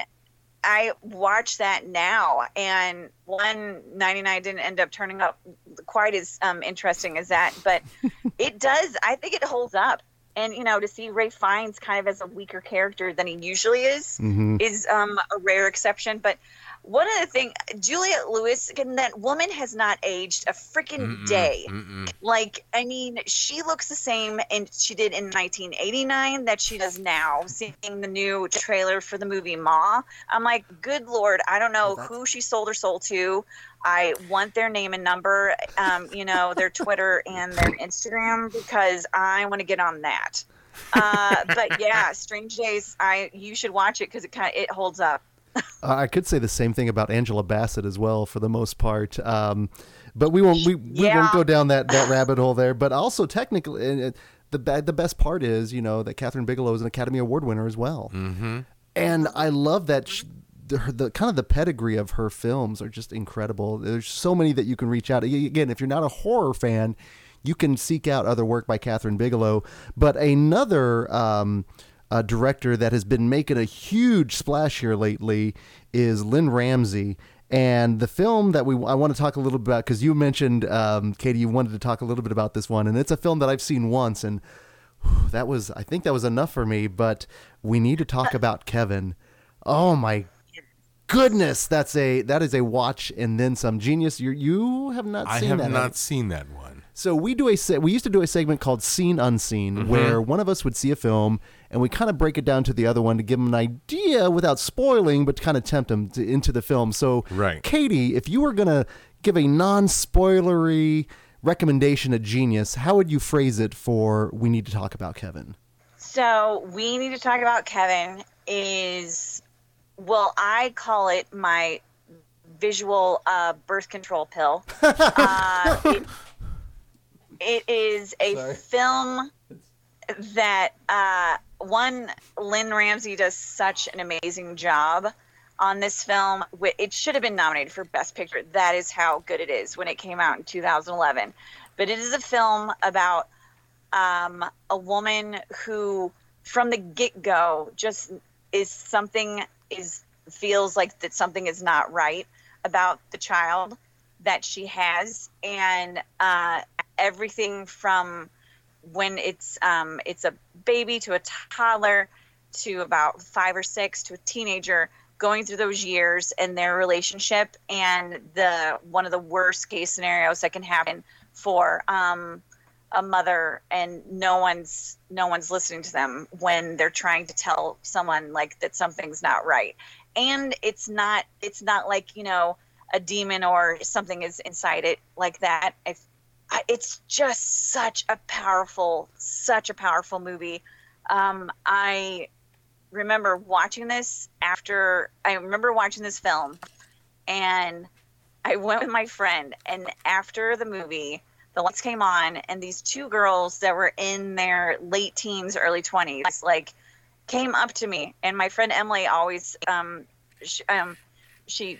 i watch that now and 199 didn't end up turning up quite as um, interesting as that but [LAUGHS] it does i think it holds up and you know to see ralph fiennes kind of as a weaker character than he usually is Mhm. is um, a rare exception. But one of the things, Juliette Lewis, again, that woman has not aged a freaking day. Mm-mm. Like, I mean, she looks the same and she did in 1989 that she does now. Seeing the new trailer for the movie Ma, I'm like, good lord, I don't know who she sold her soul to. I want their name and number, um, you know, their Twitter [LAUGHS] and their Instagram because I want to get on that. Uh, but yeah, [LAUGHS] Strange Days, I you should watch it because it kind of it holds up. Uh, I could say the same thing about Angela Bassett as well, for the most part. Um, but we won't we, we Yeah. won't go down that, that rabbit hole there. But also technically, uh, the ba- the best part is you know that Kathryn Bigelow is an Academy Award winner as well, mm-hmm. and I love that. She, the, the kind of the pedigree of her films are just incredible. There's so many that you can reach out. Again, if you're not a horror fan, you can seek out other work by Kathryn Bigelow. But another um, uh, director that has been making a huge splash here lately is Lynne Ramsay. And the film that we I want to talk a little bit about because you mentioned um, Katie, you wanted to talk a little bit about this one, and it's a film that I've seen once, and whew, that was I think that was enough for me. But we need to talk about Kevin. Oh my goodness, that's a that is a watch and then some. Genius, you you have not I seen have that. not have seen that one. So we do a we used to do a segment called Seen Unseen, Mm-hmm. where one of us would see a film and we kind of break it down to the other one to give them an idea without spoiling, but to kind of tempt them to, into the film. So, Right. Katie, if you were gonna give a non-spoilery recommendation to Genius, how would you phrase it for "We need to talk about Kevin"? So we need to talk about Kevin is well, I call it my visual uh, birth control pill. [LAUGHS] uh, it, it is a Sorry. film that uh, one Lynne Ramsay does such an amazing job on this film. It should have been nominated for Best Picture. That is how good it is when it came out in 2011. But it is a film about um, a woman who, from the get go, just is something is feels like that something is not right about the child that she has, and uh, everything from when it's um, it's a baby to a toddler to about five or six to a teenager going through those years and their relationship and the one of the worst case scenarios that can happen for um, a mother and no one's no one's listening to them when they're trying to tell someone like that something's not right. And it's not it's not like you know a demon or something is inside it like that. If it's just such a powerful such a powerful movie. Um, i remember watching this after i remember watching this film and i went with my friend and after the movie the lights came on and these two girls that were in their late teens early 20s like came up to me and my friend emily always um, she, um, she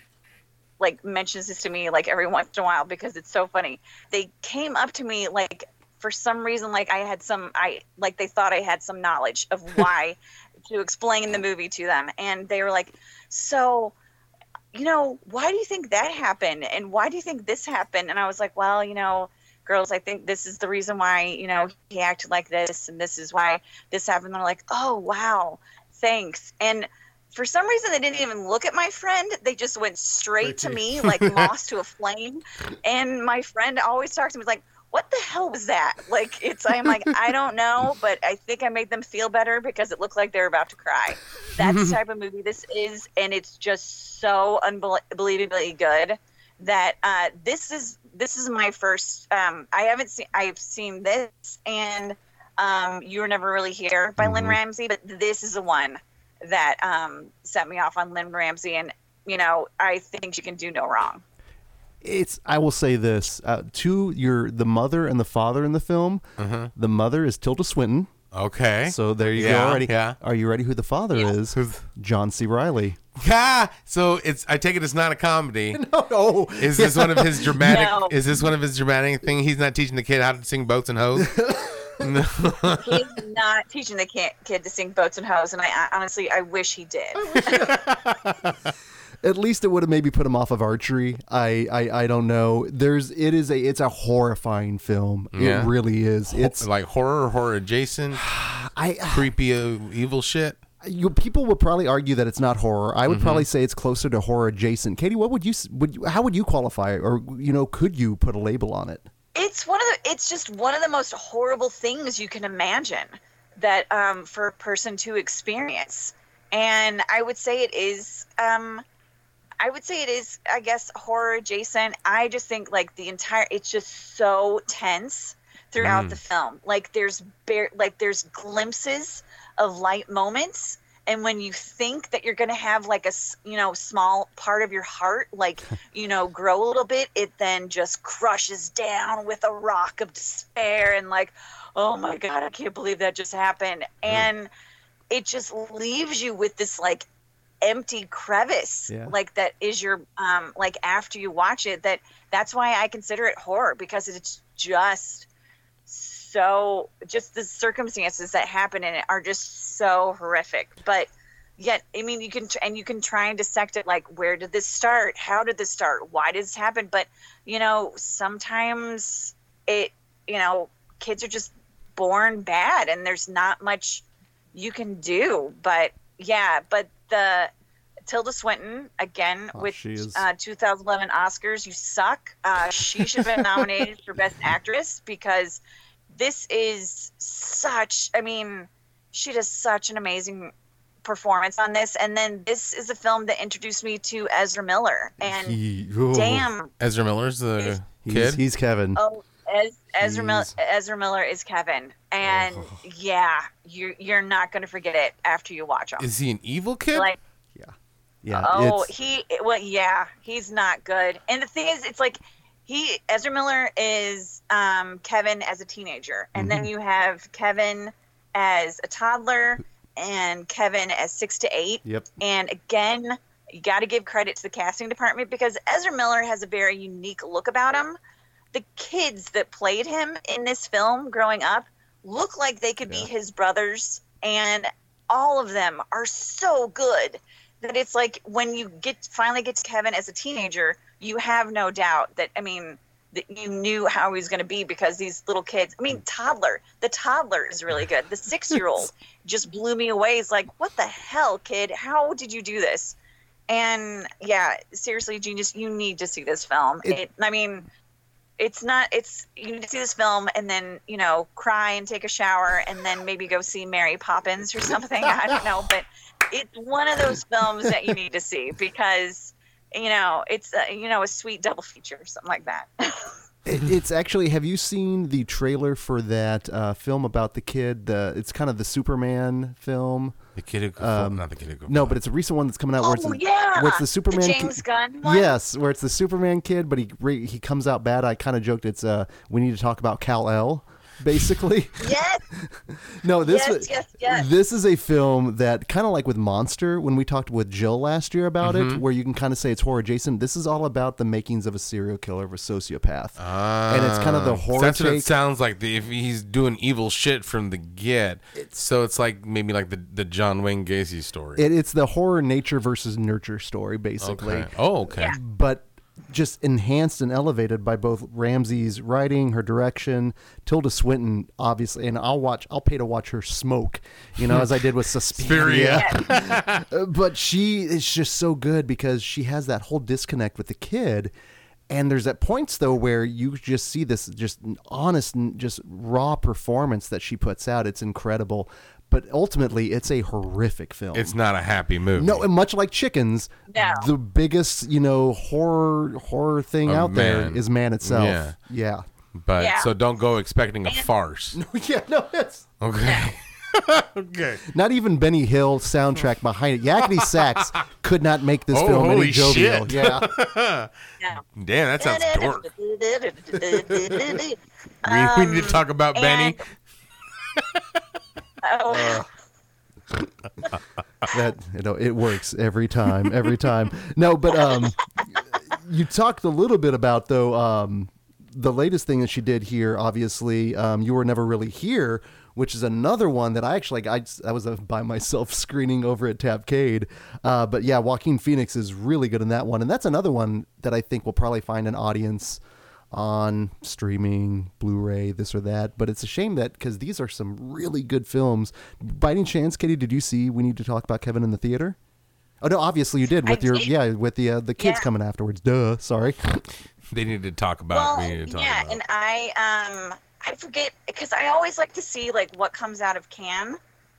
like mentions this to me like every once in a while because it's so funny. They came up to me like for some reason like i had some i like they thought i had some knowledge of [LAUGHS] why to explain the movie to them. And they were like so you know why do you think that happened? And why do you think this happened? And i was like well you know girls i think this is the reason why you know he acted like this and this is why this happened. And they're like oh wow. Thanks. And for some reason they didn't even look at my friend. They just went straight to me like [LAUGHS] moss to a flame. And my friend always talks to me like what the hell was that? Like it's i'm like i don't [LAUGHS] know but i think i made them feel better because it looked like they were about to cry. That's the [LAUGHS] type of movie this is and it's just so unbelievably good that uh, this is this is my first um, i haven't seen i've seen this and um, you were never really here by lynne ramsay but this is the one that um, set me off on Lynne Ramsay, and you know I think she can do no wrong. It's I will say this uh, to your the mother and the father in the film. The mother is Tilda Swinton. Okay. So there you Yeah, go already. yeah. Are you ready who the father is? John C. Reilly. Yeah. so it's. I take it it's not a comedy. [LAUGHS] Oh, no. Is this one of his [LAUGHS] dramatic? No. Is this one of his dramatic thing? He's not teaching the kid how to sing boats and hoes. [LAUGHS] He's not teaching the kid, kid to sing boats and hoes, and I, I honestly I wish he did. [LAUGHS] At least it would have maybe put him off of archery. I, I I don't know. There's it is a it's a horrifying film. Yeah. It really is. It's like horror, horror adjacent, [SIGHS] I creepy, uh, evil shit. you people would probably argue that it's not horror. I would Mm-hmm. probably say it's closer to horror adjacent. Katie, what would you would you, how would you qualify it, or you know could you put a label on it? It's one of the it's just one of the most horrible things you can imagine that um, for a person to experience. And i would say it is um, i would say it is i guess horror adjacent. I just think like the entire it's just so tense throughout the film. Like there's bare like there's glimpses of light moments and when you think that you're going to have like a you know small part of your heart like [LAUGHS] you know grow a little bit it then just crushes down with a rock of despair and like oh my god i can't believe that just happened and it just leaves you with this like empty crevice Yeah. like that is your um like after you watch it that that's why i consider it horror because it's just so just the circumstances that happen in it are just so horrific but yet i mean you can and you can try and dissect it like where did this start how did this start why did this happen but you know sometimes it you know kids are just born bad and there's not much you can do but yeah but the Tilda Swinton again Oh, with uh, 2011 Oscars. You suck. Uh, she should have been nominated for Best Actress because this is such. I mean, she does such an amazing performance on this. And then this is a film that introduced me to Ezra Miller. And He- oh, damn, Ezra Miller's the he's, kid. he's Kevin. Oh, Ez- Ezra, Mil- Ezra Miller is Kevin, and Oh. yeah, you're you're not gonna forget it after you watch him. Is he an evil kid? Like, yeah. oh, it's, he well, yeah, he's not good. And the thing is, it's like he Ezra Miller is um, Kevin as a teenager, and Mm-hmm. then you have Kevin as a toddler, and Kevin as six to eight. Yep. And again, you got to give credit to the casting department because Ezra Miller has a very unique look about him. The kids that played him in this film growing up look like they could Yeah. be his brothers, and all of them are so good that it's like when you get finally get to Kevin as a teenager, you have no doubt that I mean that you knew how he was going to be because these little kids. I mean, toddler. The toddler is really good. The six-year-old [LAUGHS] just blew me away. He's like, "What the hell, kid? How did you do this?" And yeah, seriously, genius. You need to see this film. It- It, I mean, it's not. It's you need to see this film and then you know cry and take a shower and then maybe go see Mary Poppins or something. I don't know, but it's one of those films that you need to see because you know it's uh, you know a sweet double feature or something like that. [LAUGHS] It, it's actually. Have you seen the trailer for that uh, film about the kid? The it's kind of the Superman film. the kid who could Um, not the kid who could No, but it's a recent one that's coming out. Where it's oh the, yeah, where it's the Superman. the ki- James Gunn one. Yes, where it's the Superman kid, but he he comes out bad. I kind of joked it's uh we need to talk about Kal-El, basically. Yes. [LAUGHS] no, this Yes, was- yes, yes. this is a film that kind of like with Monster when we talked with Jill last year about Mm-hmm. it, where you can kind of say it's horror adjacent. This is all about the makings of a serial killer, of a sociopath, and it's kind of the Ah, horror That's what it sounds like. The, if he's doing evil shit from the get, so it's like maybe like the the John Wayne Gacy story. It, it's the horror nature versus nurture story, basically. okay. Oh, okay. Yeah. but just enhanced and elevated by both Ramsay's writing, her direction, Tilda Swinton, obviously, and I'll watch. I'll pay to watch her smoke, you know, as I did with [LAUGHS] Suspiria. [LAUGHS] Uh, but she is just so good because she has that whole disconnect with the kid. And there's at points though where you just see this just honest and just raw performance that she puts out. It's incredible. But ultimately, it's a horrific film. It's not a happy movie. No, and much like chickens, No. the biggest you know horror horror thing Of out there man. is man itself. Yeah. yeah, but Yeah. so don't go expecting a farce. [LAUGHS] yeah. No, it's Okay. [LAUGHS] okay. not even Benny Hill soundtrack behind it. Yakety Sax could not make this Oh, film any holy jovial. shit. Yeah, Yeah. [LAUGHS] Damn, that sounds dork. we, We, we need to talk about Benny. Oh, [LAUGHS] that you know it works every time, every time. No, but um, you talked a little bit about though um the latest thing that she did here. Obviously, um, you were never really here. Which is another one that I actually I, I was uh, by myself [LAUGHS] screening over at Tapcade, uh, but yeah, Joaquin Phoenix is really good in that one, and that's another one that I think will probably find an audience on streaming, Blu-ray, this or that. But it's a shame that because these are some really good films. By any chance, Katie, did you see We Need to Talk About Kevin in the theater? Oh no, obviously you did I with your did. yeah with the uh, the kids Yeah. coming afterwards. Duh, sorry. They need to talk about. well, we need to talk yeah, about. and I um I forget because I always like to see like what comes out of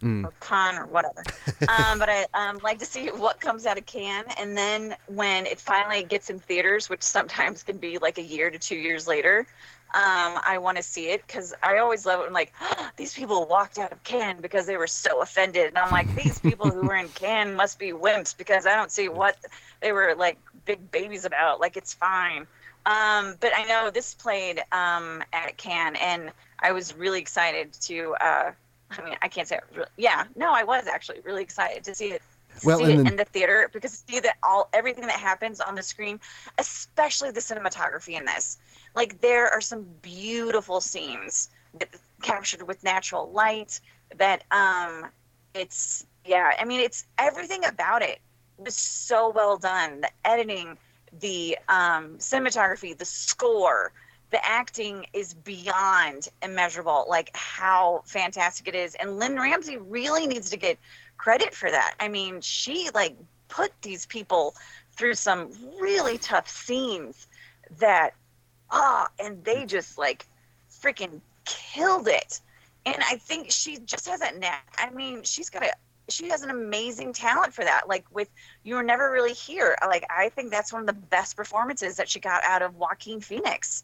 Cannes or Con or whatever. um, but I um, like to see [LAUGHS] what comes out of can. and then when it finally gets in theaters, which sometimes can be like a year to two years later, um, I want to see it because I always love it. when like [GASPS] these people walked out of Cannes because they were so offended, and I'm like, these people who were in [LAUGHS] Cannes must be wimps because I don't see what they were like big babies about. Like it's fine. Um, but I know this played um, at Cannes, and I was really excited to. Uh, I mean, I can't say, re- yeah, no, I was actually really excited to see it. to Well, see it then- in the theater because to see that all everything that happens on the screen, especially the cinematography in this, like there are some beautiful scenes that captured with natural light. That um, it's yeah, I mean, it's everything about it was so well done. The editing, the um, cinematography, the score, the acting is beyond immeasurable. Like how fantastic it is, and Lynne Ramsay really needs to get credit for that. I mean, she like put these people through some really tough scenes that ah and they just like freaking killed it and i think she just has that knack i mean she's got a she has an amazing talent for that like with you were never really here like i think that's one of the best performances that she got out of joaquin phoenix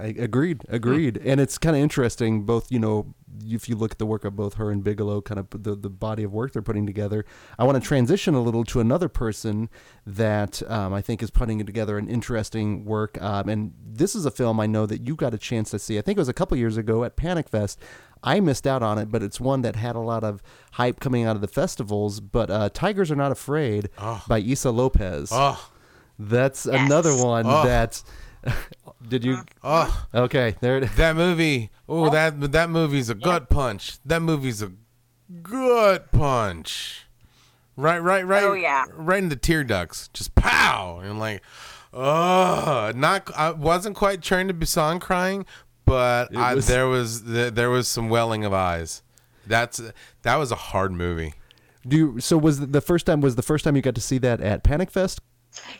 I agreed, agreed, and it's kind of interesting. Both, you know, if you look at the work of both her and Bigelow, kind of the the body of work they're putting together. I want to transition a little to another person that um, I think is putting together an interesting work. Um, and this is a film I know that you got a chance to see. I think it was a couple years ago at Panic Fest. I missed out on it, but it's one that had a lot of hype coming out of the festivals. But uh, Tigers Are Not Afraid by Issa Lopez. Oh, That's Yes. another one Oh. that. Did you? oh, Okay, there it is. that movie. Oh, that that movie's a gut punch. That movie's a gut punch. Right, right, right. Oh, yeah. right in the tear ducts. Just pow, and like, oh, not. I wasn't quite trying to be song crying, but I, was- there was there was some welling of eyes. That's that was a hard movie. Do you, so was the- the first time was the first time you got to see that at Panic Fest?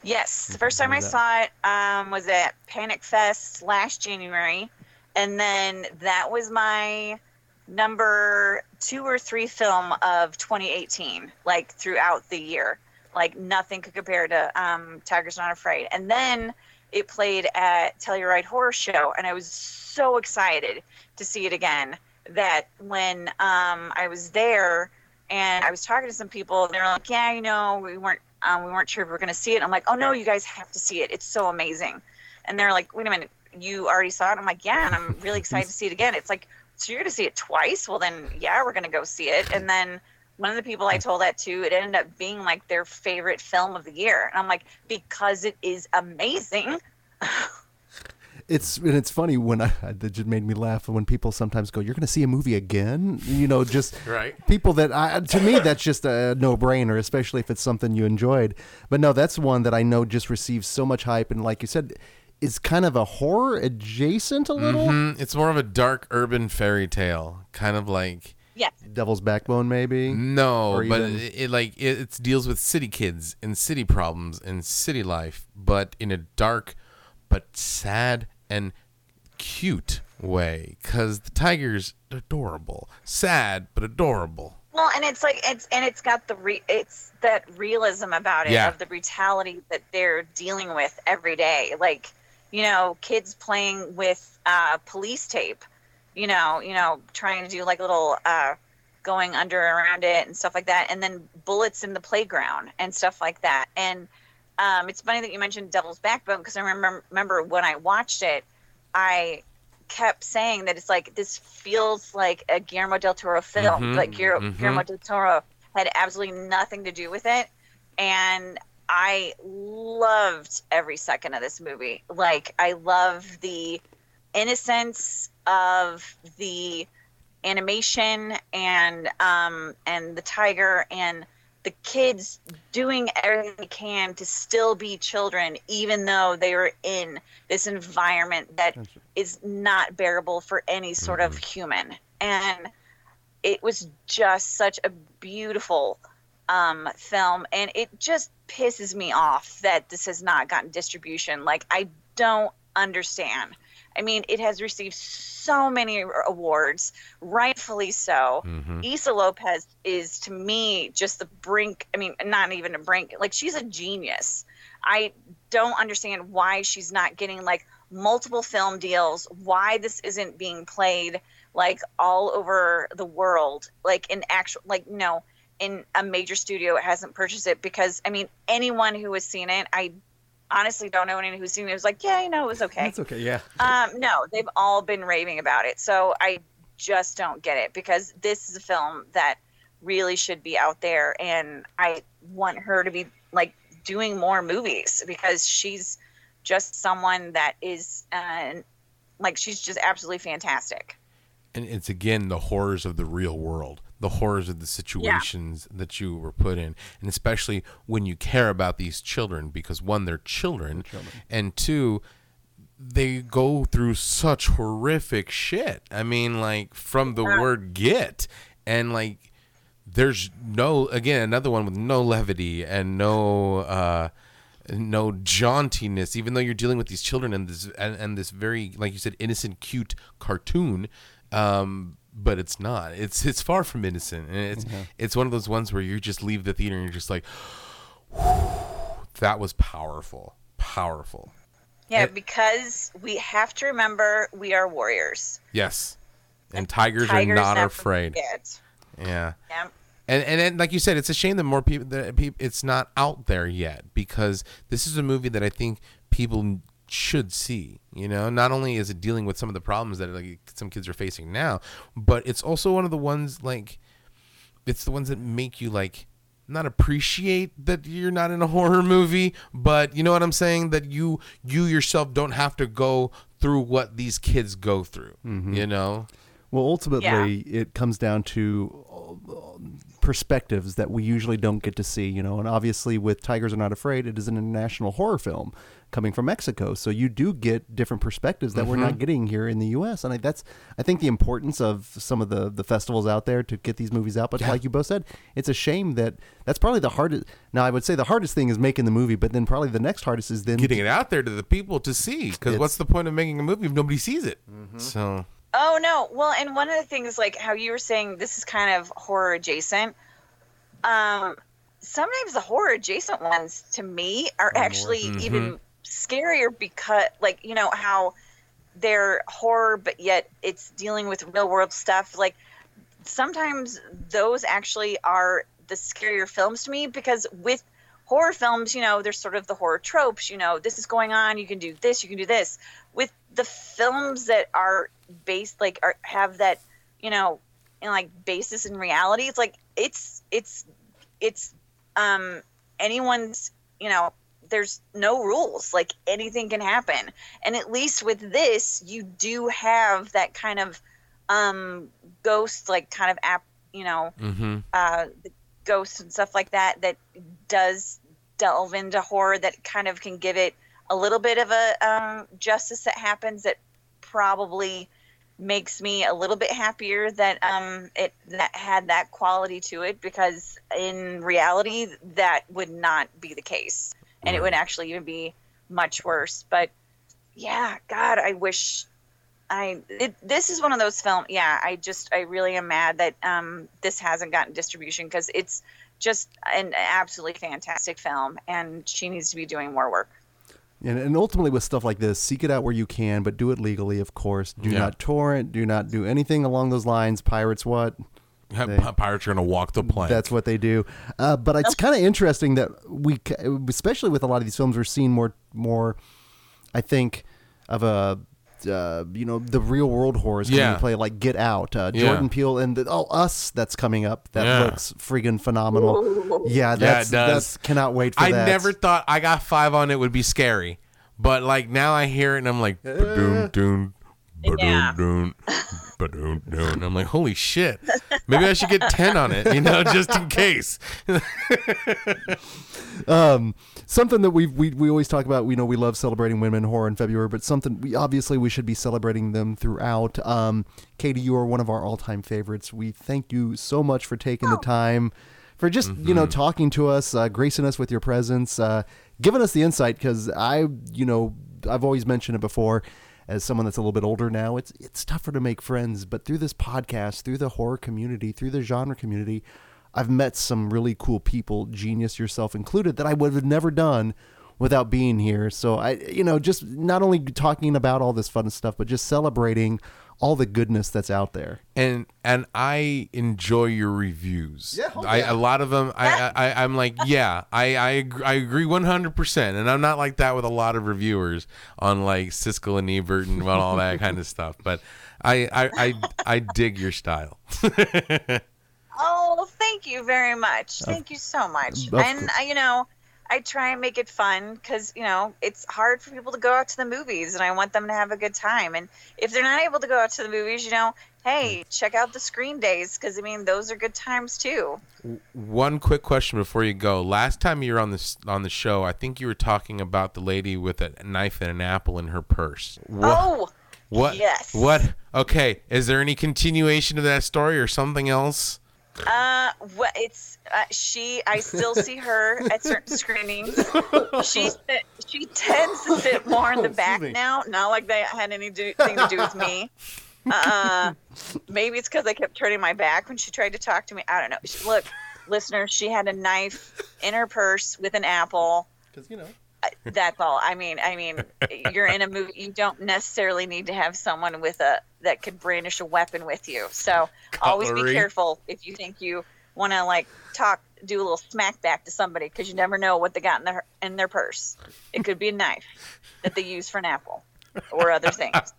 Yes, the first time I saw it um, was at Panic Fest last January, and then that was my number two or three film of 2018. Like throughout the year, like nothing could compare to um, Tigers Not Afraid. And then it played at Telluride Horror Show, and I was so excited to see it again. That when um, I was there and I was talking to some people, and they were like, "Yeah, you know, we weren't um, we weren't sure if we were going to see it." I'm like, "Oh no, you guys have to see it. It's so amazing." And they're like, "Wait a minute, you already saw it?" I'm like, "Yeah," and I'm really [LAUGHS] excited to see it again. It's like, "So you're going to see it twice?" Well, then, yeah, we're going to go see it. And then one of the people I told that to, it ended up being like their favorite film of the year, and I'm like, because it is amazing. [LAUGHS] It's and it's funny when I that just made me laugh when people sometimes go, "You're going to see a movie again?" You know, just [LAUGHS] Right. people that I to me that's just a no brainer, especially if it's something you enjoyed. But no, that's one that I know just receives so much hype, and like you said, is kind of a horror adjacent a little. Mm, it's more of a dark urban fairy tale, kind of like Yes. Devil's Backbone, maybe. no, Or but even- it, it like it, it deals with city kids and city problems and city life, but in a dark but sad and cute way. Because the tiger's adorable, sad but adorable. Well, and it's like it's and it's got the re, it's that realism about it Yeah. of the brutality that they're dealing with every day. Like, you know, kids playing with uh, police tape. You know, you know, trying to do like little uh, going under around it and stuff like that, and then bullets in the playground and stuff like that. And um, it's funny that you mentioned Devil's Backbone because I remember remember when I watched it, I kept saying that it's like this feels like a Guillermo del Toro film. Mhm, Like Guillermo, mhm. Guillermo del Toro had absolutely nothing to do with it, and I loved every second of this movie. Like I love the innocence of the animation and um and the tiger and the kids doing everything they can to still be children even though they are in this environment that is not bearable for any sort of human. And it was just such a beautiful um, film and it just pisses me off that this has not gotten distribution. Like i don't understand i mean it has received so many awards rightfully so Mhm. Issa Lopez is to me just the brink. I mean, not even a brink. Like she's a genius. I don't understand why she's not getting like multiple film deals. Why this isn't being played like all over the world, like in actual, like no, in a major studio it hasn't purchased it because I mean anyone who has seen it, I honestly don't know anyone who's seen it. It Was like, yeah, you know, it was okay. It's okay. Yeah. Um, no, they've all been raving about it. So I just don't get it because this is a film that really should be out there and I want her to be like doing more movies because she's just someone that is uh, like she's just absolutely fantastic. and it's again the horrors of the real world the horrors of the situations that you were put in. And especially when you care about these children because one they're children, and two they go through such horrific shit. I mean like from the word get. And like there's no again another one with no levity and no uh no jauntiness even though you're dealing with these children and this and, and this very like you said innocent cute cartoon um but it's not. It's it's far from innocent. And it's mm-hmm. it's one of those ones where you just leave the theater and you're just like [SIGHS] that was powerful powerful. Yeah, It- because we have to remember we are warriors. yes. And tigers, Tigers are not never afraid. yeah. Yeah. and and then, like you said, it's a shame that more people that peop it's not out there yet because this is a movie that I think people should see. You know, not only is it dealing with some of the problems that like some kids are facing now, but it's also one of the ones like it's the ones that make you like not appreciate that you're not in a [LAUGHS] horror movie, but you know what I'm saying that you you yourself don't have to go through what these kids go through. You know. Well, ultimately, it comes down to uh, perspectives that we usually don't get to see, you know. And obviously, with Tigers Are Not Afraid, it is an international horror film coming from Mexico, so you do get different perspectives that we're not mm-hmm. getting here in the U.S. And I, that's, I think, the importance of some of the the festivals out there to get these movies out. But like you both said, it's a shame that that's probably the hardest. Now, I would say the hardest thing is making the movie, but then probably the next hardest is then getting it out there to the people to see. Because what's the point of making a movie if nobody sees it? Mm-hmm. So Oh no. Well, and one of the things like how you were saying this is kind of horror adjacent. Um sometimes the horror adjacent ones to me are actually mm-hmm. even scarier because like, you know, how they're horror but yet it's dealing with real world stuff like sometimes those actually are the scarier films to me because with horror films, you know, there's sort of the horror tropes, you know, this is going on, you can do this, you can do this. With the films that are based like are have that, you know, in like basis in reality, it's like it's it's it's um anyone's, you know, there's no rules. Like anything can happen. And at least with this, you do have that kind of um ghost like kind of app, you know, hmm uh, the ghosts and stuff like that that does delve into horror that kind of can give it a little bit of a um, justice that happens that probably makes me a little bit happier that um, it that had that quality to it because in reality that would not be the case and it would actually even be much worse but yeah god i wish I it, this is one of those films. Yeah, I just I really am mad that um this hasn't gotten distribution because it's just an absolutely fantastic film, and she needs to be doing more work. And, and ultimately, with stuff like this, seek it out where you can, but do it legally, of course. Do Yeah. not torrent. Do not do anything along those lines. Pirates, what? They- pirates are gonna walk the plank. That's what they do. Uh, but it's kind of interesting that we, especially with a lot of these films, we're seeing more, more. I think of a. Uh, you know the real world horrors coming Yeah. play like Get Out, uh, Yeah. Jordan Peele, and the, oh Us that's coming up. That Yeah. looks friggin' phenomenal. Yeah, that's, it does. that's cannot wait for I that. never thought I got five on it would be scary, but like now I hear it and I'm like, ba-doom, doom, Yeah. ba-doom, [LAUGHS] doom, ba-doom. And I'm like, holy shit, maybe I should get ten on it, you know, just in case. [LAUGHS] um, something that we we we always talk about. We know we love celebrating women in horror in February, but something we obviously we should be celebrating them throughout. Um, Katie, you are one of our all time favorites. We thank you so much for taking the time. For just you know talking to us, uh, gracing us with your presence, uh, giving us the insight. Because I, you know, I've always mentioned it before. As someone that's a little bit older now, it's it's tougher to make friends. But through this podcast, through the horror community, through the genre community, I've met some really cool people, genius yourself included, that I would have never done without being here. So I, you know, just not only talking about all this fun stuff, but just celebrating all the goodness that's out there. and and I enjoy your reviews. Yeah, I yeah. a lot of them. I, [LAUGHS] I I'm like, yeah, I I agree, I agree 100, percent and I'm not like that with a lot of reviewers on like Siskel and Ebert and all that kind of [LAUGHS] stuff. But I I I, I dig your style. [LAUGHS] Oh, thank you very much. Thank you so much. And uh, you know, I try and make it fun because you know it's hard for people to go out to the movies, and I want them to have a good time. And if they're not able to go out to the movies, you know, hey, mm. check out the screen days because I mean those are good times too. One quick question before you go. Last time you were on this on the show, I think you were talking about the lady with a knife and an apple in her purse. What, Oh, what? yes. What? Okay. Is there any continuation of that story or something else? Uh, what it's uh, she. I still see her at certain [LAUGHS] screenings. She she tends to sit [LAUGHS] more in the back now. Not like that had anything to do with me. Uh, maybe it's because I kept turning my back when she tried to talk to me. I don't know. She, look, listeners, she had a knife in her purse with an apple. Because you know. That's all. I mean, I mean, you're in a movie. You don't necessarily need to have someone with a that could brandish a weapon with you. So always be careful if you think you want to like talk, do a little smack back to somebody because you never know what they got in their in their purse. It could be a knife that they use for an apple or other things.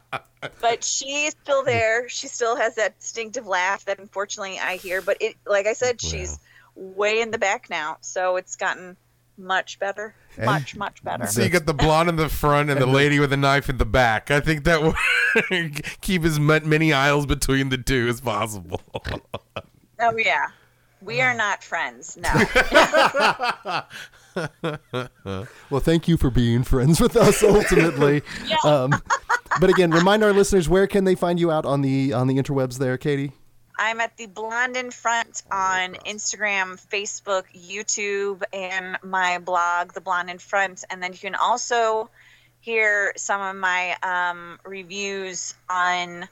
[LAUGHS] but she's still there. She still has that distinctive laugh that unfortunately I hear. But it, like I said, she's way in the back now, so it's gotten much better, And- much much better. So you got the blonde in the front and the lady with the knife in the back. I think that will [LAUGHS] keep as many aisles between the two as possible. [LAUGHS] Oh yeah, we are not friends. No. [LAUGHS] Well, thank you for being friends with us ultimately. um, but again, remind our listeners where can they find you out on the on the interwebs there, Katie? I'm at the Blonde in Front on Instagram, Facebook, YouTube, and my blog, The Blonde in Front. And then you can also hear some of my um, reviews on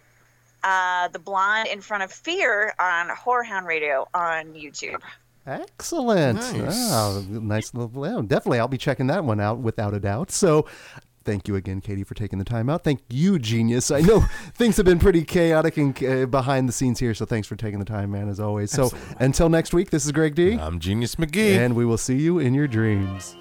uh, The Blonde in Front of Fear on Horrorhound Radio on YouTube. Excellent. Nice. Oh, nice little. Well, definitely, I'll be checking that one out without a doubt. So, thank you again, Katie, for taking the time out. Thank you, genius. I know [LAUGHS] things have been pretty chaotic and uh, behind the scenes here, so thanks for taking the time, man, as always. So, until next week, this is Greg D, I'm Genius McGee. and we will see you in your dreams.